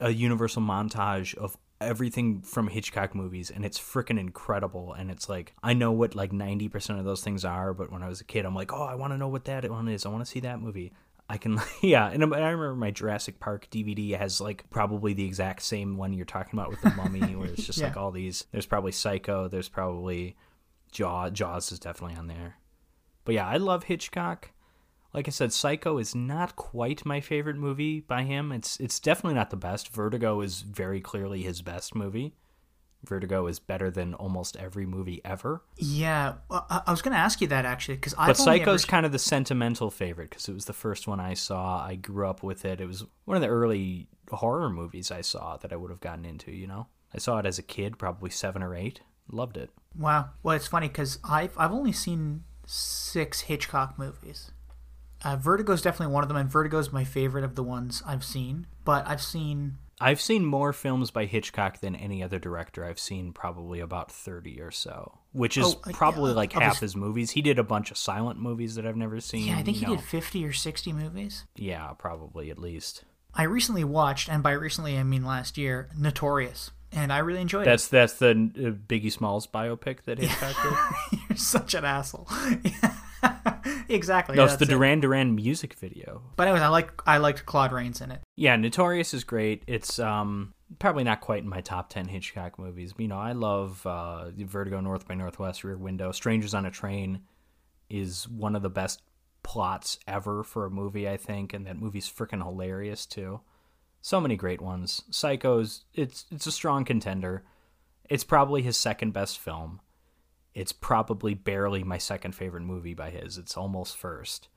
a universal montage of everything from Hitchcock movies and it's freaking incredible. And it's like I know what like 90% of those things are but when I was a kid I'm like oh I want to know what that one is. I want to see that movie. I can yeah and I remember my Jurassic Park DVD has like probably the exact same one you're talking about with the mummy where it's just yeah. like all these there's probably Psycho there's probably Jaw Jaws is definitely on there. But yeah I love Hitchcock like I said, Psycho is not quite my favorite movie by him. It's it's definitely not the best. Vertigo is very clearly his best movie. Vertigo is better than almost every movie ever. Yeah, well, I was going to ask you that actually because I. But Psycho's ever... kind of the sentimental favorite because it was the first one I saw. I grew up with it. It was one of the early horror movies I saw that I would have gotten into. You know, I saw it as a kid, probably seven or eight. Loved it. Wow. Well, it's funny because I've I've only seen six Hitchcock movies. Uh, Vertigo is definitely one of them, and Vertigo is my favorite of the ones I've seen. But I've seen I've seen more films by Hitchcock than any other director. I've seen probably about 30 or so, which is oh, probably like half his... his... movies. He did a bunch of silent movies that I've never seen. Yeah, I think he know. did 50 or 60 movies. Yeah, probably at least. I recently watched, and by recently I mean last year, Notorious. And I really enjoyed that's, it. That's the uh, Biggie Smalls biopic that Hitchcock did. You're such an asshole. exactly. No, it's the Duran it. Duran music video. But anyways, I like I liked Claude Rains in it. Yeah, Notorious is great. It's um probably not quite in my top 10 Hitchcock movies. But, you know, I love uh, Vertigo North by Northwest Rear Window. Strangers on a Train is one of the best plots ever for a movie, I think, and that movie's freaking hilarious too. So many great ones. Psycho's it's it's a strong contender. It's probably his second best film it's probably barely my second favorite movie by his. It's almost first.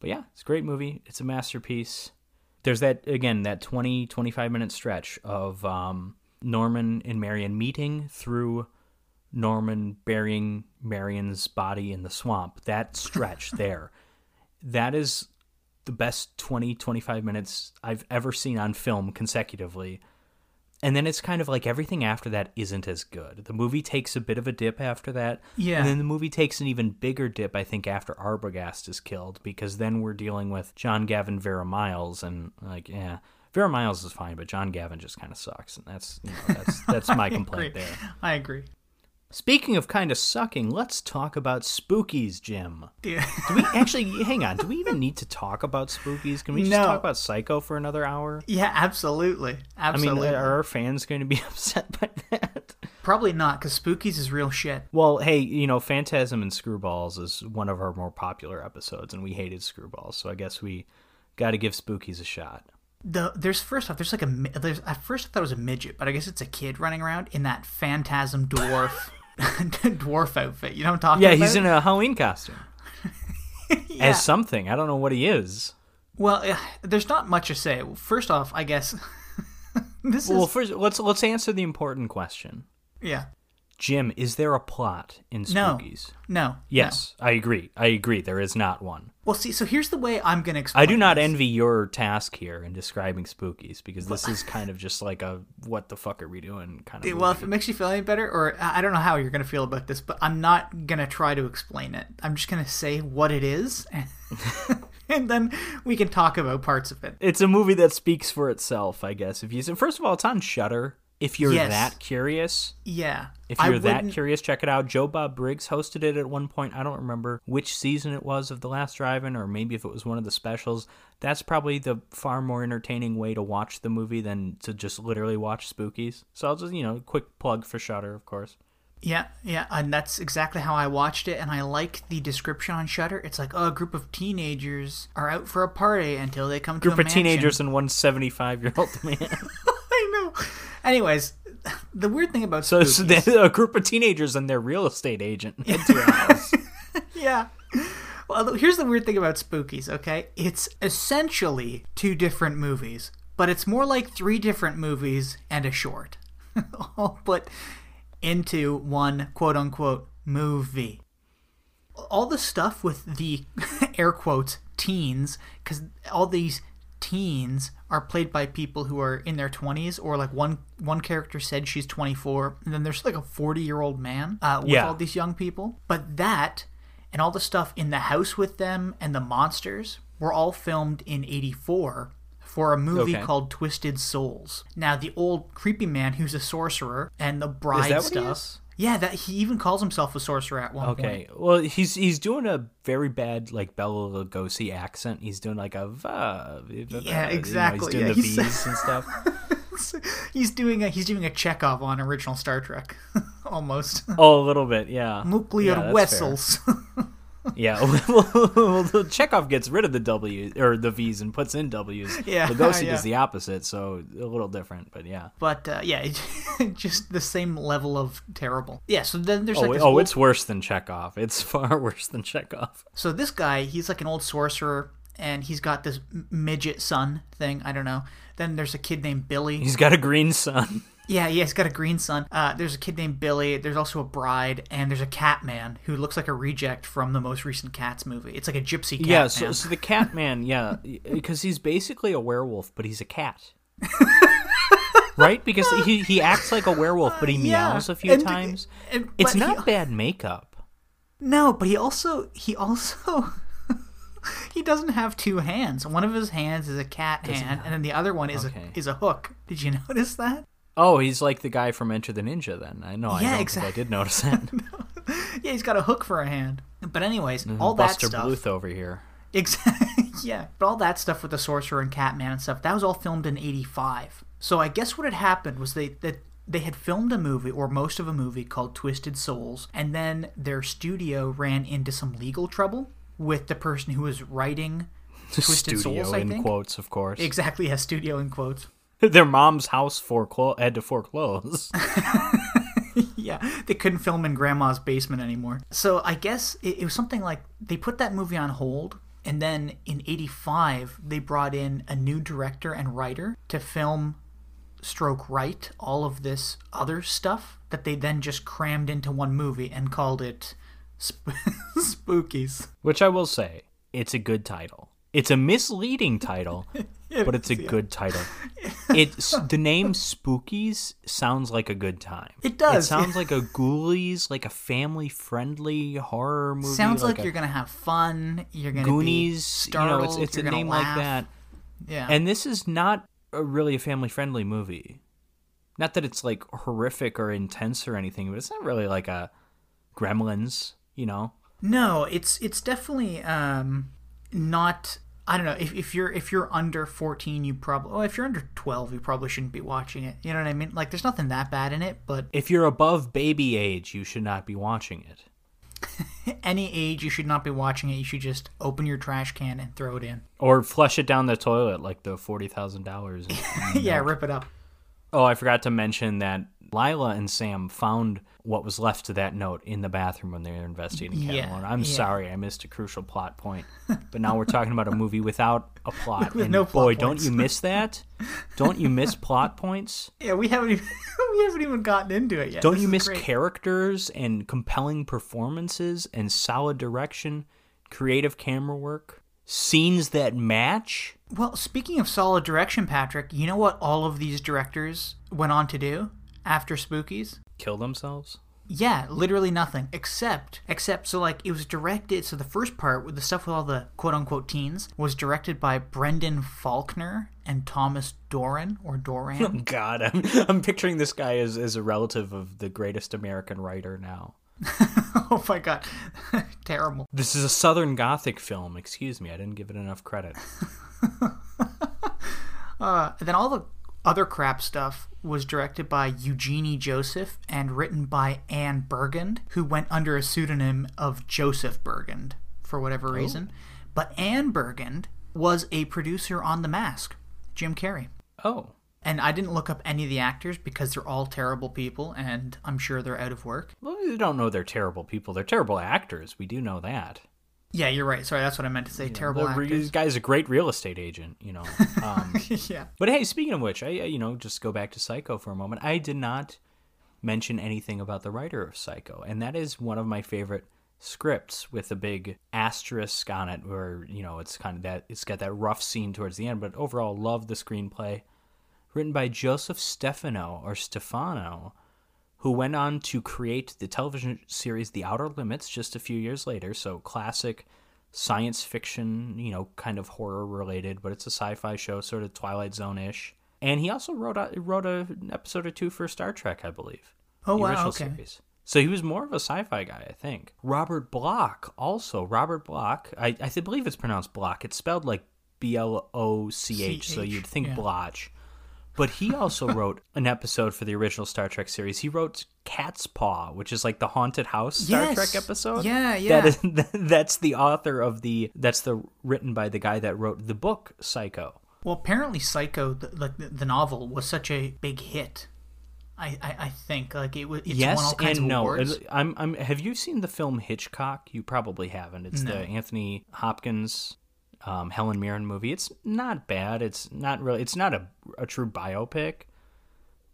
But yeah, it's a great movie. It's a masterpiece. There's that, again, that 20, 25 minute stretch of um, Norman and Marion meeting through Norman burying Marion's body in the swamp. That stretch there. That is the best 20, 25 minutes I've ever seen on film consecutively and then it's kind of like everything after that isn't as good. The movie takes a bit of a dip after that. Yeah. And then the movie takes an even bigger dip, I think, after Arbogast is killed, because then we're dealing with John Gavin Vera Miles and like, yeah. Vera Miles is fine, but John Gavin just kind of sucks, and that's you know, that's that's my complaint there. I agree. Speaking of kind of sucking, let's talk about spookies, Jim. Yeah. do we actually hang on? Do we even need to talk about spookies? Can we just no. talk about Psycho for another hour? Yeah, absolutely. Absolutely. I mean, are our fans going to be upset by that? Probably not, because Spookies is real shit. Well, hey, you know, Phantasm and Screwballs is one of our more popular episodes, and we hated Screwballs, so I guess we got to give Spookies a shot. The there's first off there's like a there's at first I thought it was a midget, but I guess it's a kid running around in that phantasm dwarf dwarf outfit. You know what I'm talking Yeah, about? he's in a Halloween costume Yeah. as something. I don't know what he is. Well, uh, there's not much to say. First off, I guess this Well, is first let's let's answer the important question. yeah. Jim, is there a plot in Spookies? No. no. Yes, I agree. I agree. There is not one. Well, see, so here's the way I'm gonna explain. I do not this. envy your task here in describing Spookies because this is kind of just like a what the fuck are we doing kind of. Well, if it makes you feel any better, or I don't know how you're gonna feel about this, but I'm not gonna try to explain it. I'm just gonna say what it is, and, and then we can talk about parts of it. it's a movie that speaks for itself, I guess. If you first of all, it's on Shudder. If you're Yes. that curious, Yeah. If you're that curious, check it out. Joe Bob Briggs hosted it at one point. I don't remember which season it was of The Last Drive-In, or maybe if it was one of the specials. That's probably the far more entertaining way to watch the movie than to just literally watch Spookies. So I'll just, you know, quick plug for Shudder, of course. Yeah, yeah, and that's exactly how I watched it, and I like the description on Shudder. It's like, oh, a group of teenagers are out for a party until they come Group to a group of teenagers and one 75-year-old man. I know. Anyways, the weird thing about So, so a group of teenagers and their real estate agent into a house. yeah. Well, here's the weird thing about Spookies. Okay, it's essentially two different movies, but it's more like three different movies and a short, all put into one quote unquote movie. All the stuff with the air quotes teens, because all these teens are played by people who are in their 20s or like one one character said she's 24 and then there's like a 40 year old man uh, with Yeah. all these young people but that and all the stuff in the house with them and the monsters were all filmed in 84 for a movie Okay. called Twisted Souls. Now the old creepy man who's a sorcerer and the bride that what he stuff. Yeah, that he even calls himself a sorcerer at one point. Okay. Well, he's he's doing a very bad like Bela Lugosi accent. He's doing like a va- Yeah, you know, exactly. he's doing Yeah, the he's- V's and stuff. He's doing a he's doing a Chekhov on original Star Trek, almost. Oh, a little bit, yeah. Nuclear Yeah, vessels. Yeah. well, the Chekhov gets rid of the W or the V's and puts in W's. Yeah, Lugosi yeah. does the opposite, so a little different, but yeah. but uh, yeah, just the same level of terrible. Yeah. So then there's Oh, like oh, old- it's worse than Chekhov. It's far worse than Chekhov. So this guy, he's like an old sorcerer, and he's got this midget son thing. I don't know. Then there's a kid named Billy. He's got a green son. Yeah, yeah, he's got a green son. Uh, there's a kid named Billy. There's also a bride, and there's a cat man who looks like a reject from the most recent Cats movie. It's like a gypsy cat yeah, so, so the cat man, yeah, because he's basically a werewolf, but he's a cat. right? Because he, he acts like a werewolf, but he Yeah, meows a few and- times. and- It's not he- bad makeup. No, but he also he also he doesn't have two hands. One of his hands is a cat hand, and then the other one is Okay. a is a hook. Did you notice that? Oh, he's like the guy from Enter the Ninja. Then I know. I Yeah, don't think I did notice that. Yeah, he's got a hook for a hand. But anyways, mm-hmm. all that stuff. Buster. Bluth over here. Exactly. yeah, but all that stuff with the sorcerer and Catman and stuff that was all filmed in '85. So I guess what had happened was they that they had filmed a movie or most of a movie called Twisted Souls, and then their studio ran into some legal trouble with the person who was writing Twisted Studio Souls. I in think quotes, of course. exactly, yeah, studio in quotes. Their mom's house foreclo- had to foreclose. yeah, they couldn't film in grandma's basement anymore. So I guess it, it was something like they put that movie on hold, and then in '85 they brought in a new director and writer to film, stroke Right, all of this other stuff that they then just crammed into one movie and called it Sp- Spookies. Which I will say, it's a good title. It's a misleading title, but it's a good title. It's the name Spookies sounds like a good time. It does. It sounds like a Ghoulies, like a family-friendly horror movie. Sounds like, a you're gonna have fun. You're gonna Goonies. Be You know, it's it's a name like that. Yeah. And this is not a really a family-friendly movie. Not that it's like horrific or intense or anything, but it's not really like a Gremlins. You know. No, it's it's definitely um not I don't know if, if you're if you're under 14, you probably well, if you're under 12, you probably shouldn't be watching it. You know what I mean? Like, there's nothing that bad in it, but If you're above baby age, you should not be watching it. any age you should not be watching it. You should just open your trash can and throw it in. Or flush it down the toilet like the forty thousand dollars. yeah, rip it up. Oh, I forgot to mention that Lila and Sam found what was left to that note in the bathroom when they were investigating Yeah, Catalan. I'm yeah. sorry, I missed a crucial plot point. But now we're talking about a movie without a plot. With and no plot boy, don't points. you miss that? Don't you miss plot points? Yeah, we haven't even we haven't even gotten into it yet. Don't This you miss great. characters and compelling performances and solid direction, creative camera work, scenes that match? Well, speaking of solid direction, Patrick, you know what all of these directors went on to do after Spookies? Kill themselves? Yeah, literally nothing except except so like it was directed. So the first part with the stuff with all the quote unquote teens was directed by Brendan Faulkner and Thomas Doran or Doran. God, I'm, I'm picturing this guy as, as a relative of the greatest American writer now. oh my god, terrible. This is a Southern Gothic film. Excuse me, I didn't give it enough credit. Uh, then all the other crap stuff was directed by Eugenie Joseph and written by Anne Bergand, who went under a pseudonym of Joseph Bergand for whatever oh. reason. But Anne Bergand was a producer on The Mask, Jim Carrey. Oh, And I didn't look up any of the actors because they're all terrible people and I'm sure they're out of work. well, we don't know they're terrible people. They're terrible actors. We do know that. Yeah, you're right. Sorry, that's what I meant to say. terrible The- This guy's a great real estate agent, you know. Um, yeah. But hey, speaking of which, I you know just go back to Psycho for a moment. I did not mention anything about the writer of Psycho, and that is one of my favorite scripts with a big asterisk on it, where you know it's kind of that it's got that rough scene towards the end. But overall, love the screenplay, written by Joseph Stefano or Stefano, who went on to create the television series The Outer Limits just a few years later. So classic science fiction, you know, kind of horror related, but it's a sci-fi show, sort of Twilight Zone ish. And he also wrote a, wrote an episode or two for Star Trek, I believe. Oh, the wow, original okay. series. So he was more of a sci-fi guy, I think. Robert Bloch, also Robert Bloch. I I believe it's pronounced Bloch. It's spelled like B L O C H, so you'd think yeah. Bloch. But he also wrote an episode for the original Star Trek series. He wrote Cat's Paw, which is like the haunted house Star Yes. Trek episode. Yeah, yeah. That is that's the author of the that's the written by the guy that wrote the book Psycho. Well, apparently, Psycho, the, like the, the novel, was such a big hit. I, I, I think like it was. Yes and of no. awards. I'm, I'm. Have you seen the film Hitchcock? You probably haven't. It's the Anthony Hopkins, um, Helen Mirren movie. It's not bad. It's not really. It's not a, a true biopic,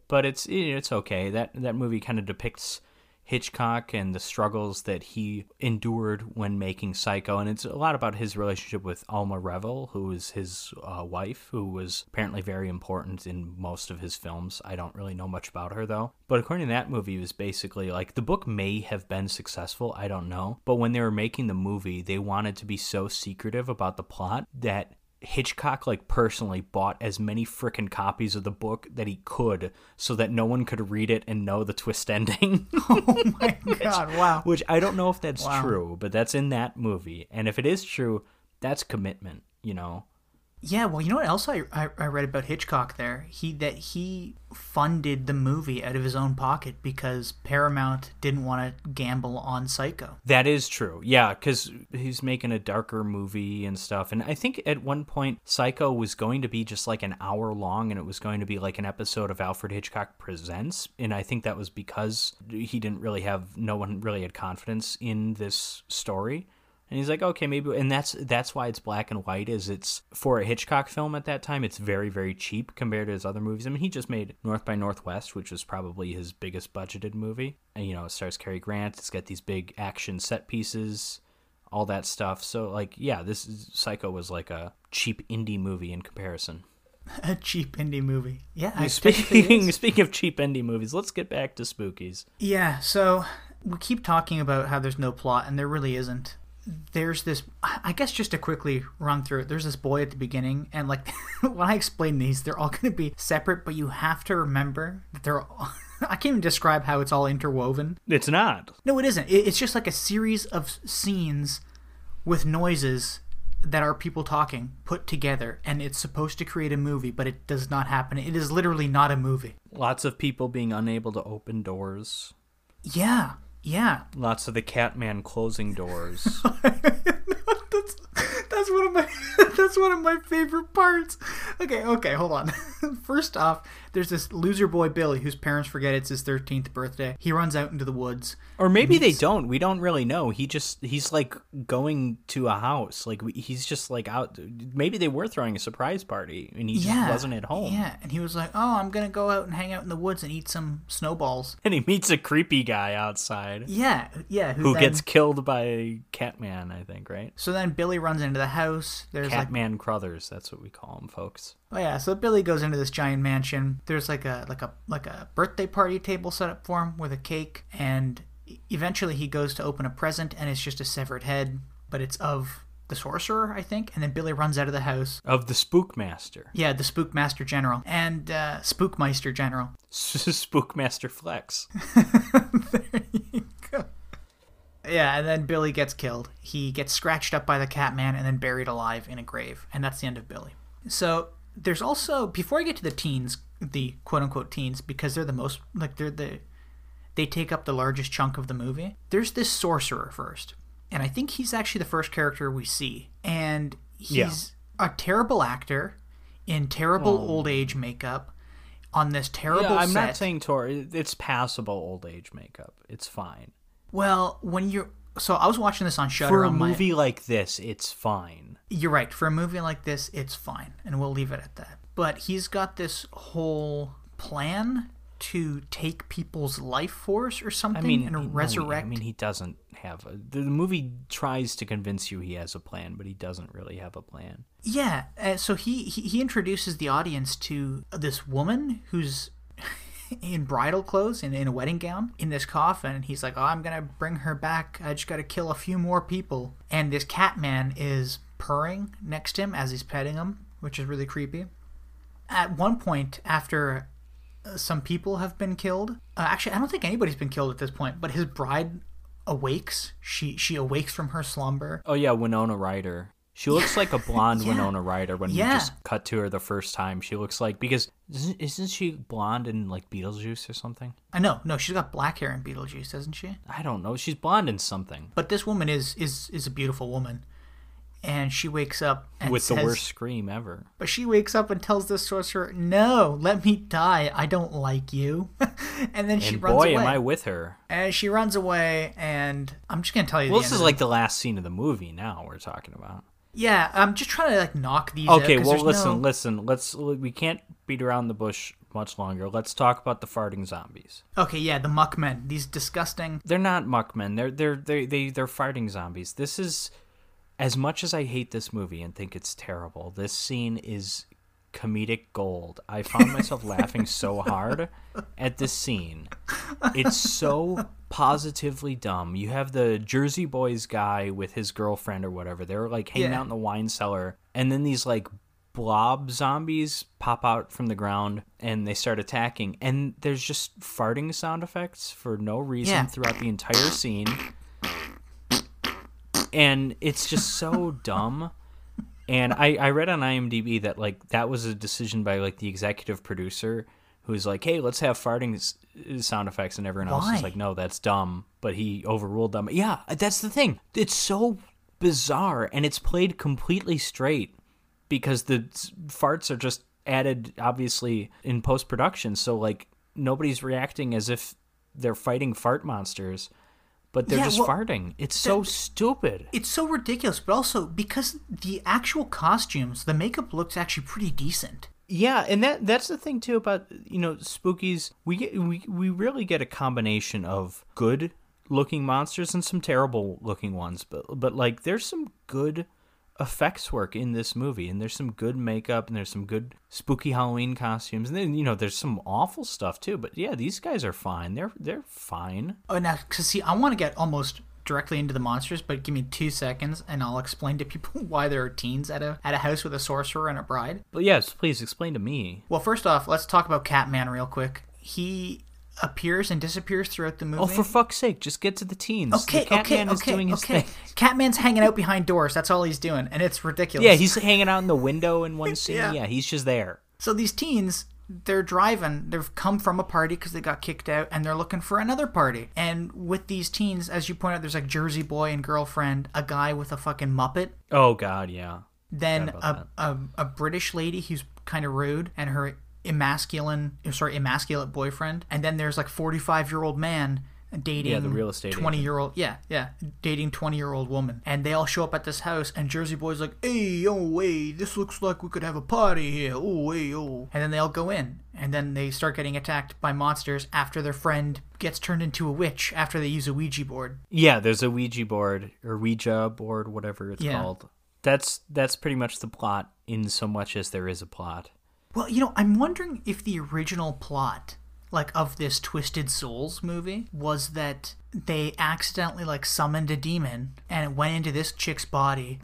but it's it's okay. That that movie kind of depicts Hitchcock and the struggles that he endured when making Psycho, and it's a lot about his relationship with Alma Reville, who is his uh, wife, who was apparently very important in most of his films. I don't really know much about her though, but according to that movie, it was basically like the book may have been successful. I don't know, but when they were making the movie, they wanted to be so secretive about the plot that Hitchcock like personally bought as many frickin' copies of the book that he could so that no one could read it and know the twist ending. oh my god! Wow. Which I don't know if that's Wow. true, but that's in that movie. And if it is true, that's commitment, you know. Yeah. Well, you know what else I, I I read about Hitchcock there? He that he funded the movie out of his own pocket because Paramount didn't want to gamble on Psycho. That is true. Yeah, cuz he's making a darker movie and stuff. And I think at one point Psycho was going to be just like an hour long and it was going to be like an episode of Alfred Hitchcock Presents, and I think that was because he didn't really have no one really had confidence in this story. And he's like, okay, maybe, and that's that's why it's black and white. Is it's for a Hitchcock film at that time? It's very very cheap compared to his other movies. I mean, he just made North by Northwest, which was probably his biggest budgeted movie. And you know, it stars Cary Grant. It's got these big action set pieces, all that stuff. So like, yeah, this is, Psycho was like a cheap indie movie in comparison. A cheap indie movie. Yeah. Speaking speaking of cheap indie movies, let's get back to Spookies. Yeah, so we keep talking about how there's no plot, and there really isn't. There's this, I guess, just to quickly run through it, there's this boy at the beginning, and like when I explain these, they're all going to be separate, but you have to remember that they're all. I can't even describe how it's all interwoven. It's not. No, it isn't. It's just like a series of scenes with noises that are people talking put together and it's supposed to create a movie but it does not happen it is literally not a movie Lots of people being unable to open doors. yeah yeah Lots of the Catman closing doors. that's that's one of my that's one of my favorite parts. Okay, okay, hold on. First off, there's this loser boy Billy whose parents forget it's his 13th birthday. He runs out into the woods. or maybe they don't. We don't really know. He just he's like going to a house. Like he's just like out. Maybe they were throwing a surprise party and he just Yeah, wasn't at home. Yeah, and he was like, "Oh, I'm gonna go out and hang out in the woods and eat some snowballs." And he meets a creepy guy outside Yeah, yeah. Who, who then- gets killed by Catman. I think right. So then Billy runs into the house. There's like Catman Crothers. That's what we call him, folks. Oh yeah, so Billy goes into this giant mansion. There's like a like a like a birthday party table set up for him with a cake, and eventually he goes to open a present, and it's just a severed head, but it's of the sorcerer, I think. And then Billy runs out of the house. Of the Spookmaster, Yeah, the Spookmaster General and uh, Spookmeister General. Spookmaster Flex. there you go. Yeah, and then Billy gets killed. He gets scratched up by the Catman and then buried alive in a grave, and that's the end of Billy. So there's also before I get to the teens, the quote unquote teens, because they're the most like they're the they take up the largest chunk of the movie. There's this sorcerer first, and I think he's actually the first character we see, and he's a terrible actor in terrible oh. old age makeup on this terrible Yeah, I'm set. not saying Tor. It's passable old age makeup. It's fine. Well, when you're so I was watching this on Shudder For a on my. movie like this, it's fine. You're right. For a movie like this, it's fine, and we'll leave it at that. But he's got this whole plan to take people's life force or something I mean, and resurrect. I mean, he doesn't have a. The the movie tries to convince you he has a plan, but he doesn't really have a plan. yeah. Uh, so he, he he introduces the audience to this woman who's in bridal clothes and in a wedding gown in this coffin. And he's like oh i'm gonna bring her back. I just gotta kill a few more people. And this cat man is purring next to him as he's petting him which is really creepy. At one point after uh, some people have been killed uh, actually i don't think anybody's been killed at this point but his bride awakes. She she awakes from her slumber. Oh yeah, Winona Ryder. She looks like a blonde Yeah. Winona Ryder when Yeah. we just cut to her the first time. She looks like because isn't, isn't she blonde in like Beetlejuice or something? i know no she's got black hair in beetlejuice doesn't she I don't know. She's blonde in something but this woman is is is a beautiful woman and she wakes up with the worst scream ever. But she wakes up and tells the sorcerer, "No, let me die. I don't like you." and then she And runs boy, away. am I with her. And she runs away, and I'm just gonna tell you. Well, this is like the last scene of the movie. Now we're talking about. Yeah. I'm just trying to like knock these. out, well, listen, no- listen. Let's. We can't beat around the bush much longer. Let's talk about the farting zombies. Okay, yeah, the muckmen. These disgusting. They're not muckmen. They're they're they they they're farting zombies. This is as much as I hate this movie and think it's terrible. This scene is comedic gold. I found myself laughing so hard at this scene. It's so positively dumb. You have the Jersey Boys guy with his girlfriend or whatever. They're like hanging Yeah. out in the wine cellar, and then these like blob zombies pop out from the ground and they start attacking. And there's just farting sound effects for no reason Yeah. throughout the entire scene. And it's just so dumb. And I, I read on IMDb that like that was a decision by like the executive producer who's like, hey, let's have farting s- sound effects, and everyone else Why? is like, no, that's dumb. But he overruled them. Yeah, that's the thing. It's so bizarre, and it's played completely straight because the farts are just added obviously in post production. So like nobody's reacting as if they're fighting fart monsters, but they're Yeah, just well, farting. It's so stupid. It's so ridiculous, but also because the actual costumes, the makeup looks actually pretty decent. Yeah, and that that's the thing too about you know spookies. We get we we really get a combination of good looking monsters and some terrible looking ones, but but like there's some good effects work in this movie, and there's some good makeup, and there's some good spooky Halloween costumes, and then you know there's some awful stuff too. But yeah, these guys are fine. They're they're fine. Oh, now, cause see, I want to get almost directly into the monsters, but give me two seconds, and I'll explain to people why there are teens at a at a house with a sorcerer and a bride. But yes, please explain to me. Well, first off, let's talk about Catman real quick. He appears and disappears throughout the movie. Oh, for fuck's sake, just get to the teens. okay, the okay, Catman is okay, doing his okay. thing. Catman's hanging out behind doors. That's all he's doing, and it's ridiculous. Yeah, he's hanging out in the window in one scene. Yeah. yeah he's just there. So these teens, they're driving. They've come from a party because they got kicked out, and they're looking for another party. And with these teens, as you point out, there's like Jersey boy and girlfriend, a guy with a fucking muppet, Oh God, yeah. then a, a a British lady who's kind of rude, and her emasculine, eh, sorry, emasculate boyfriend, and then there's like 45 year old man dating Yeah, the real estate 20 agent. year old yeah yeah dating 20 year old woman and they all show up at this house and jersey boy's like hey oh hey this looks like we could have a party here oh hey oh and then they all go in and then they start getting attacked by monsters after their friend gets turned into a witch after they use a ouija board Yeah, there's a Ouija board or Ouija board, whatever it's Yeah. called. That's that's pretty much the plot in so much as there is a plot. Well, you know, I'm wondering if the original plot, like of this Twisted Souls movie, was that they accidentally like summoned a demon and it went into this chick's body,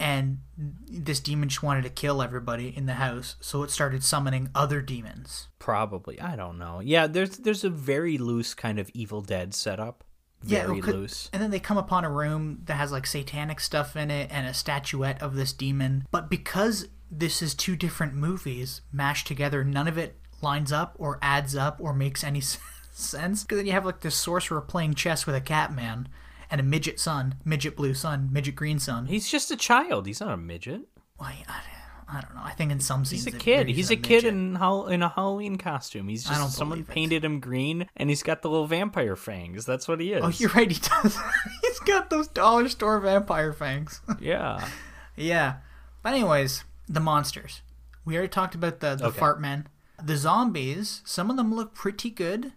and this demon just wanted to kill everybody in the house, so it started summoning other demons. Probably, I don't know. Yeah, there's there's a very loose kind of Evil Dead setup. Yeah, Very it could- loose. And then they come upon a room that has like satanic stuff in it and a statuette of this demon. But because this is two different movies mashed together, none of it lines up or adds up or makes any sense. Because then you have like this sorcerer playing chess with a cat man and a midget son, midget blue son, midget green son. He's just a child. He's not a midget. Why, I, I don't know. I think in some scenes He's a kid. He's a kid in in a Halloween costume. He's just someone painted him green, and he's got the little vampire fangs. That's what he is. Oh, you're right. He does. He's got those dollar store vampire fangs. yeah. Yeah. But anyways, the monsters. We already talked about the, the Okay. fart men. The zombies, some of them look pretty good.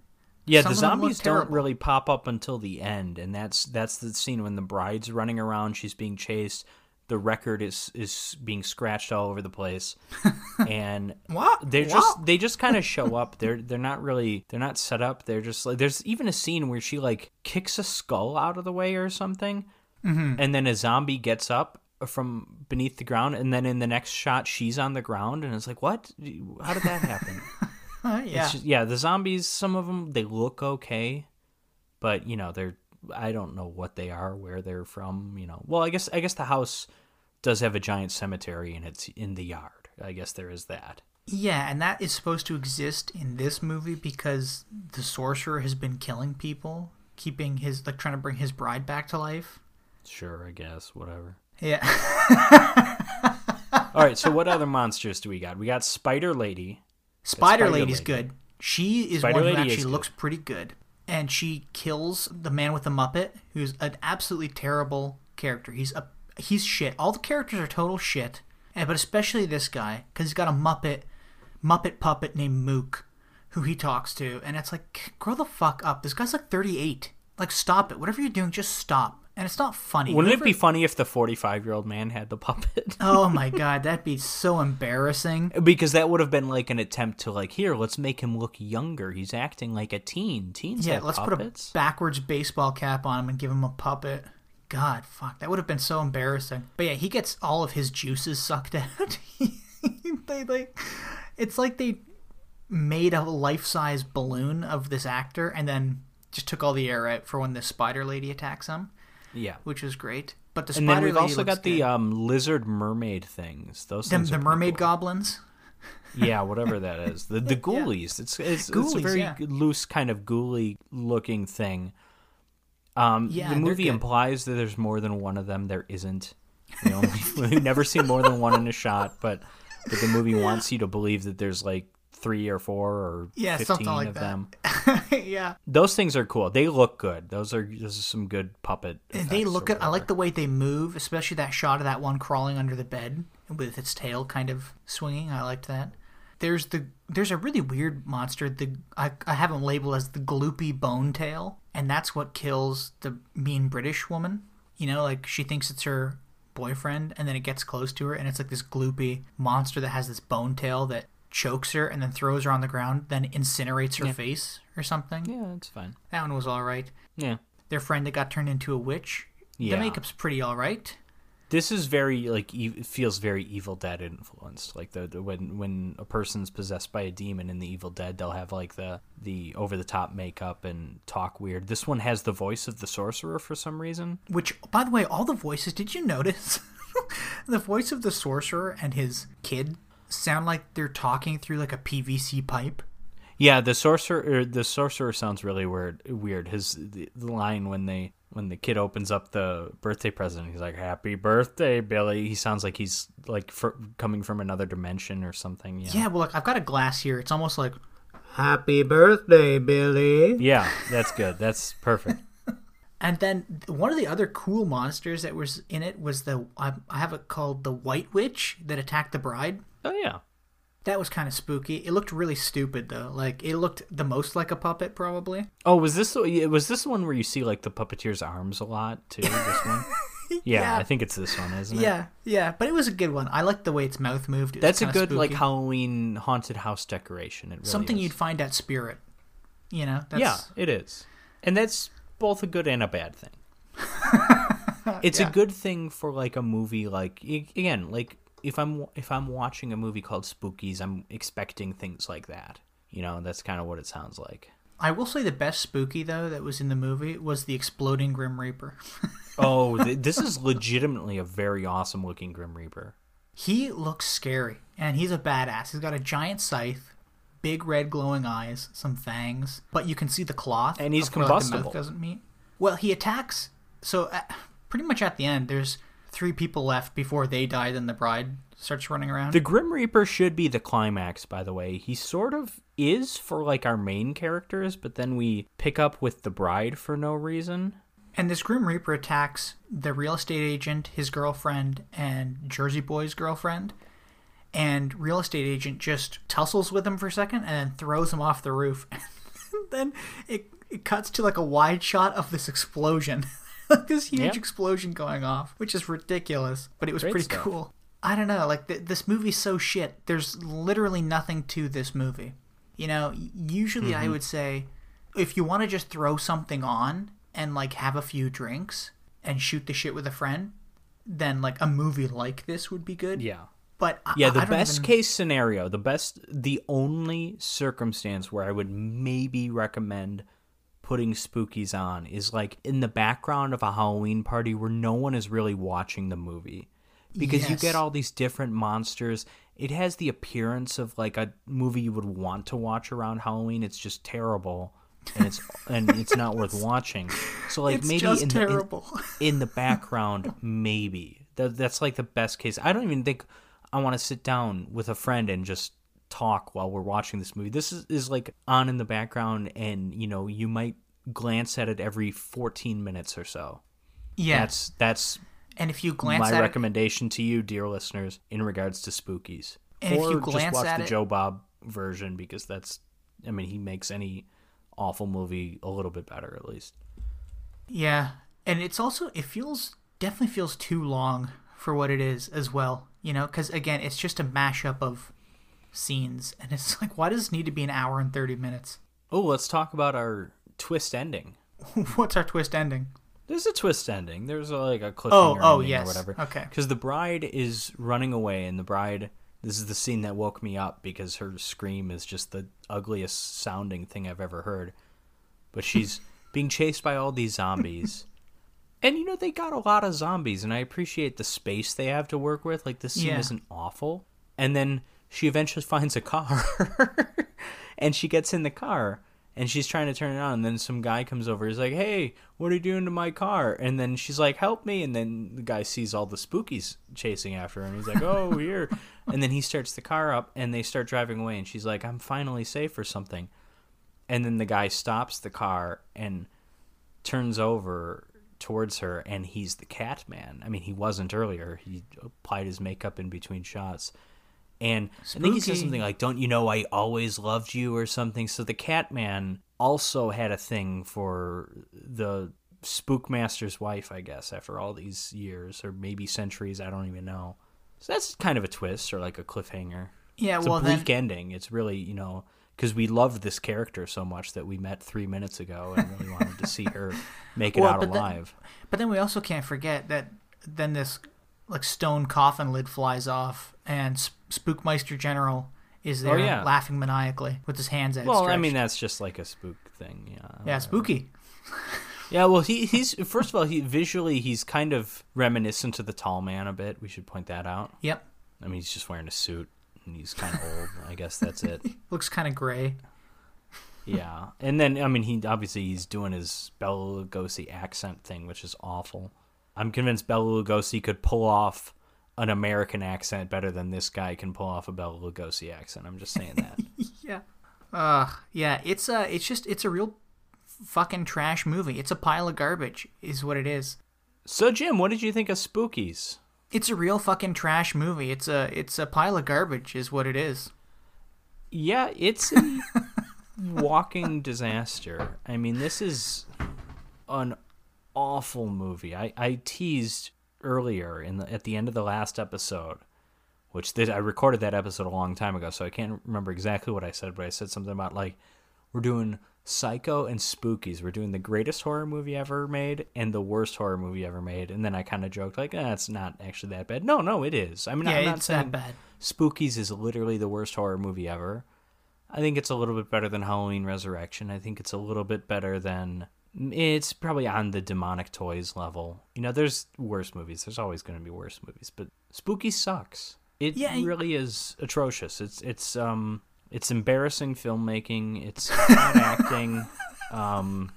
Yeah, Some the of them look zombies don't really pop up until the end, and that's that's the scene when the bride's running around, she's being chased, the record is is being scratched all over the place, and What? they're What? just they just kind of show up. They're they're not really they're not set up. They're just like there's even a scene where she like kicks a skull out of the way or something, Mm-hmm. and then a zombie gets up from beneath the ground, and then in the next shot she's on the ground, and it's like what? How did that happen? Yeah. It's just, yeah, the zombies, some of them, they look okay, but you know, they're I don't know what they are, where they're from, you know. Well, I guess I guess the house does have a giant cemetery and it's in the yard. I guess there is that. yeah, and that is supposed to exist in this movie because the sorcerer has been killing people, keeping his like trying to bring his bride back to life. Sure, I guess, whatever. Yeah. All right, so what other monsters do we got? We got Spider Lady. Spider Spider Lady's Lady. good. She is Spider one who Lady actually is good. looks pretty good. And she kills the man with the Muppet, who's an absolutely terrible character. He's a he's shit. All the characters are total shit, and but especially this guy because he's got a Muppet Muppet puppet named Mook, who he talks to, and it's like grow the fuck up. This guy's like thirty eight. Like stop it. Whatever you're doing, just stop. And it's not funny. Wouldn't it be funny if the 45 year old man had the puppet? Oh my god, that'd be so embarrassing. because that would have been like an attempt to like here, let's make him look younger. He's acting like a teen. Teens. Yeah, let's puppets. put a backwards baseball cap on him and give him a puppet. God, fuck, that would have been so embarrassing. But yeah, he gets all of his juices sucked out. they like, it's like they made a life-size balloon of this actor and then just took all the air out for when the spider lady attacks him, yeah. which is great. But the And then we've also got the um, lizard mermaid things. Those the, things the mermaid cool. goblins. Yeah, whatever that is. The the ghoulies. It's it's, it's a very yeah. loose kind of ghouly looking thing. Um, Yeah, the movie implies that there's more than one of them. There isn't. We only we've never see more than one in a shot, but but the movie wants you to believe that there's like three or four or Yeah, fifteen something like of that. them. yeah, Those things are cool. They look good. Those are those are some good puppet. they look at. I like the way they move, especially that shot of that one crawling under the bed with its tail kind of swinging. I liked that. There's the there's a really weird monster. The I, I haven't labeled as the gloopy bone tail, and that's what kills the mean British woman. You know, like she thinks it's her boyfriend, and then it gets close to her, and it's like this gloopy monster that has this bone tail that chokes her and then throws her on the ground, then incinerates her face or something. Yeah, it's fine. That one was all right Yeah. their friend that got turned into a witch. Yeah. The makeup's pretty all right. This is very like e- it feels very Evil Dead influenced. Like the, the when when a person's possessed by a demon in the Evil Dead, they'll have like the the over the top makeup and talk weird. This one has the voice of the sorcerer for some reason. Which, by the way, all the voices, did you notice? the voice of the sorcerer and his kid sound like they're talking through like a PVC pipe. Yeah, the sorcerer er, the sorcerer sounds really weird. Weird. His the, the line when they when the kid opens up the birthday present, he's like, "Happy birthday, Billy." He sounds like he's like fr- coming from another dimension or something. Yeah. Yeah, well, look, I've got a glass here. It's almost like Happy birthday, Billy. Yeah, that's good. That's perfect. And then one of the other cool monsters that was in it was the I, I have it called the White Witch that attacked the bride. Oh yeah. That was kind of spooky. It looked really stupid though. Like it looked the most like a puppet probably. Oh, was this was this one where you see like the puppeteer's arms a lot too? This one. Yeah, Yeah. I think it's this one, isn't it? Yeah, yeah, but it was a good one. I liked the way its mouth moved. It That's a good like. Halloween haunted house decoration. It really something is. you'd find at Spirit. You know, that's, Yeah, it is. And that's both a good and a bad thing. it's Yeah. a good thing for like a movie like again, like if I'm if I'm watching a movie called Spookies, I'm expecting things like that. You know, that's kind of what it sounds like. I will say the best spooky though that was in the movie was the exploding Grim Reaper. Oh, th- this is legitimately a very awesome looking Grim Reaper. he looks scary, and he's a badass. He's got a giant scythe, big red glowing eyes, some fangs, but you can see the cloth, And he's of where, like, the combustible. doesn't meet. Well, he attacks. So uh, pretty much at the end, there's three people left before they die. Then the bride starts running around. The Grim Reaper should be the climax, by the way. He sort of is for like our main characters, but then we pick up with the bride for no reason. And this Grim Reaper attacks the real estate agent, his girlfriend, and Jersey Boy's girlfriend. And real estate agent just tussles with him for a second and then throws him off the roof. and then it, it cuts to like a wide shot of this explosion. this huge Yeah. explosion going off, which is ridiculous, but it was Great pretty stuff. cool. I don't know, like th- this movie's so shit. There's literally nothing to this movie. You know, usually Mm-hmm. I would say if you want to just throw something on and like have a few drinks and shoot the shit with a friend, then like a movie like this would be good. Yeah. But I, Yeah, the best even- case scenario, the best, the only circumstance where I would maybe recommend putting spookies on is like in the background of a Halloween party where no one is really watching the movie. Because you get all these different monsters. It has the appearance of like a movie you would want to watch around Halloween. It's just terrible. And it's and it's not worth watching. So like It's maybe in the in- in the background maybe that, that's like the best case i don't even think i want to sit down with a friend and just talk while we're watching this movie this is, is like on in the background and you know you might glance at it every 14 minutes or so yeah. that's that's and if you glance my at it, recommendation to you dear listeners in regards to spookies And if or you just watch at the it- joe bob version because that's i mean he makes any awful movie a little bit better at least Yeah, and it's also it feels definitely feels too long for what it is as well. You know, because again, it's just a mashup of scenes, and it's like, why does it need to be an hour and thirty minutes? oh let's talk about our twist ending What's our twist ending? There's a twist ending. There's a, like a cliffhanger Oh, oh, yes. or whatever. Okay. Because the bride is running away, and the bride. This is the scene that woke me up because her scream is just the ugliest sounding thing I've ever heard. But she's being chased by all these zombies. And you know they got a lot of zombies, and I appreciate the space they have to work with. Like this scene Yeah. isn't awful. And then she eventually finds a car, and she gets in the car, and she's trying to turn it on. And then some guy comes over. He's like, "Hey, what are you doing to my car?" And then she's like, "Help me!" And then the guy sees all the spookies chasing after and he's like, "Oh, here!" and then he starts the car up, and they start driving away. And she's like, "I'm finally safe or something." And then the guy stops the car and turns over towards her and he's the cat man. I mean, he wasn't earlier. He applied his makeup in between shots. And I think he says something like, Don't you know I always loved you or something? So the Catman also had a thing for the Spookmaster's wife, I guess, after all these years or maybe centuries. I don't even know. So that's kind of a twist or like a cliffhanger. Yeah, It's well a then, ending. It's really, you know, because we loved this character so much that we met three minutes ago and really wanted to see her make it Well, out but then- alive. but then we also can't forget that then this like stone coffin lid flies off, and Spookmeister General is oh, there Oh, yeah. laughing maniacally with his hands Well, I mean that's just like a spook thing. Yeah. yeah, uh, spooky. Yeah, well, he he's first of all, he visually he's kind of reminiscent to the Tall Man a bit. We should point that out. Yep, I mean, he's just wearing a suit and he's kind of old. I guess that's it. looks kind of gray. Yeah, and then I mean, he obviously he's doing his Bela Lugosi accent thing, which is awful. I'm convinced Bela Lugosi could pull off an American accent better than this guy can pull off a Bela Lugosi accent. I'm just saying that. Yeah. Uh yeah, it's a it's just it's a real fucking trash movie. It's a pile of garbage is what it is. so, Jim, what did you think of Spookies? It's a real fucking trash movie. It's a it's a pile of garbage is what it is. Yeah, it's a walking disaster. I mean, this is an awful movie. I, I teased earlier in the at the end of the last episode, which this, I recorded that episode a long time ago, so I can't remember exactly what I said, but I said something about like we're doing Psycho and Spookies. We're doing the greatest horror movie ever made and the worst horror movie ever made. And then I kind of joked like, eh, it's not actually that bad. No, no, it is. I mean, Yeah, I'm not it's saying that bad. Spookies is literally the worst horror movie ever. I think it's a little bit better than Halloween Resurrection. I think it's a little bit better than. It's probably on the demonic toys level. You know, there's worse movies. There's always going to be worse movies, but Spooky sucks. It Yeah, really is atrocious. It's it's um it's embarrassing filmmaking. It's bad acting. Um,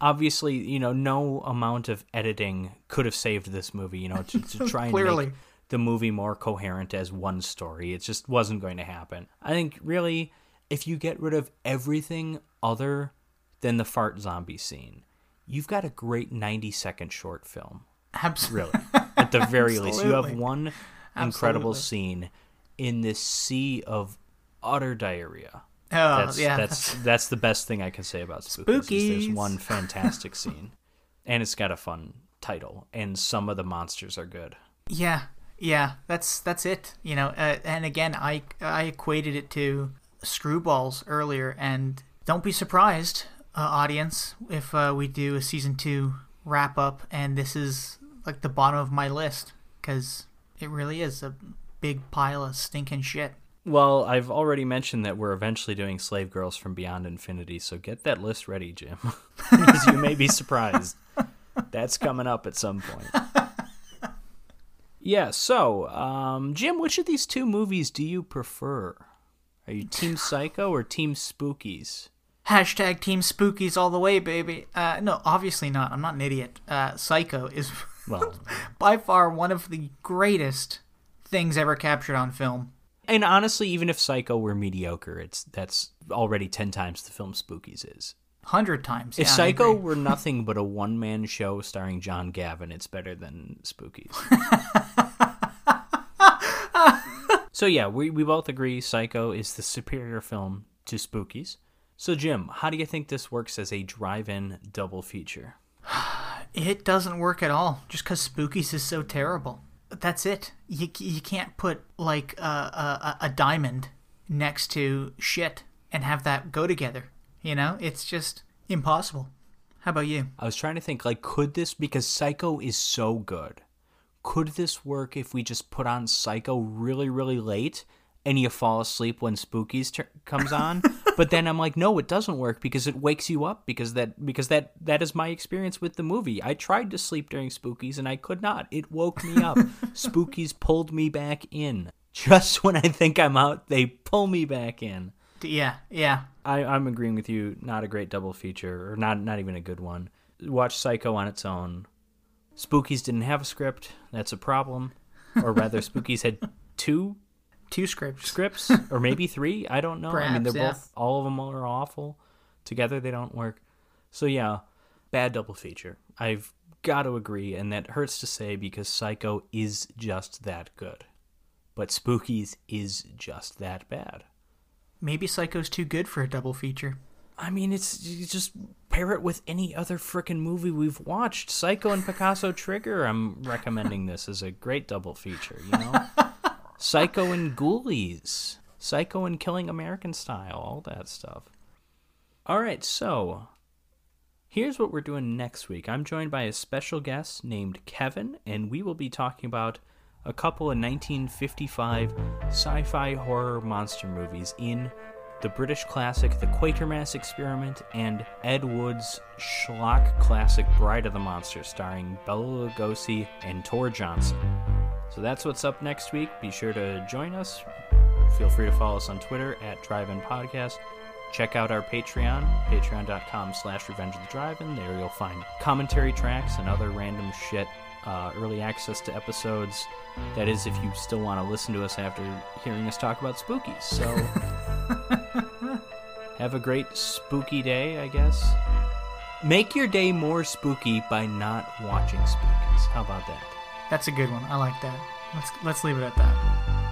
obviously, you know, no amount of editing could have saved this movie. You know, to, to try and Clearly. make the movie more coherent as one story. It just wasn't going to happen. I think really, if you get rid of everything other than the fart zombie scene, you've got a great ninety second short film. Absolutely. Really, at the very least, you have one incredible Absolutely. scene in this sea of utter diarrhea. Oh, That's yeah. that's that's the best thing I can say about Spookies. is There's one fantastic scene, and it's got a fun title, and some of the monsters are good. Yeah, yeah, that's that's it. You know, uh, and again, I I equated it to Screwballs earlier, and don't be surprised, uh, audience, if uh, we do a season two wrap up, and this is like the bottom of my list because it really is a big pile of stinking shit. Well, I've already mentioned that we're eventually doing Slave Girls from Beyond Infinity, so get that list ready, Jim. because you may be surprised. That's coming up at some point. Yeah, so, um, Jim, which of these two movies do you prefer? Are you Team Psycho or Team Spookies? Hashtag Team Spookies all the way, baby. Uh, no, obviously not. I'm not an idiot. Uh, Psycho is Well, by far one of the greatest things ever captured on film. and honestly, even if Psycho were mediocre, it's that's already ten times the film Spookies is. Hundred times. If yeah, Psycho were nothing but a one man show starring John Gavin, it's better than Spookies. so yeah, we, we both agree Psycho is the superior film to Spookies. So Jim, how do you think this works as a drive-in double feature? It doesn't work at all just because Spookies is so terrible. That's it. You, you can't put like a, a, a diamond next to shit and have that go together. You know, it's just impossible. How about you? I was trying to think like could this because Psycho is so good. Could this work if we just put on Psycho really really late and you fall asleep when Spookies tur comes on? but then I'm like no, it doesn't work because it wakes you up because that because that that is my experience with the movie. I tried to sleep during Spookies and I could not. It woke me up. Spookies pulled me back in. Just when I think I'm out, they pull me back in. Yeah, yeah. I, I'm agreeing with you. Not a great double feature, or not not even a good one. Watch Psycho on its own. Spookies didn't have a script. That's a problem. Or rather, Spookies had two Two scripts. scripts, or maybe three. I don't know. I mean, they're yeah. both all of them are awful. Together, they don't work. So yeah, bad double feature. I've got to agree, and that hurts to say because Psycho is just that good, but Spookies is just that bad. Maybe Psycho's too good for a double feature. I mean, it's just pair it with any other frickin' movie we've watched. Psycho and Picasso Trigger. I'm recommending this as a great double feature. You know, Psycho and Ghoulies, Psycho and Killing American Style, all that stuff. All right, so Here's what we're doing next week. I'm joined by a special guest named Kevin, and we will be talking about a couple of 1955 sci fi horror monster movies in the British classic The Quatermass Experiment and Ed Wood's schlock classic Bride of the Monster, starring Bela Lugosi and Tor Johnson. So that's what's up next week. Be sure to join us. Feel free to follow us on Twitter at Drive-In Podcast. Check out our Patreon, patreon.com slash revenge of the drive-in. There you'll find commentary tracks and other random shit, uh, early access to episodes. That is, if you still want to listen to us after hearing us talk about spookies. So have a great spooky day, I guess. Make your day more spooky by not watching spookies. How about that? That's a good one. I like that. Let's let's leave it at that.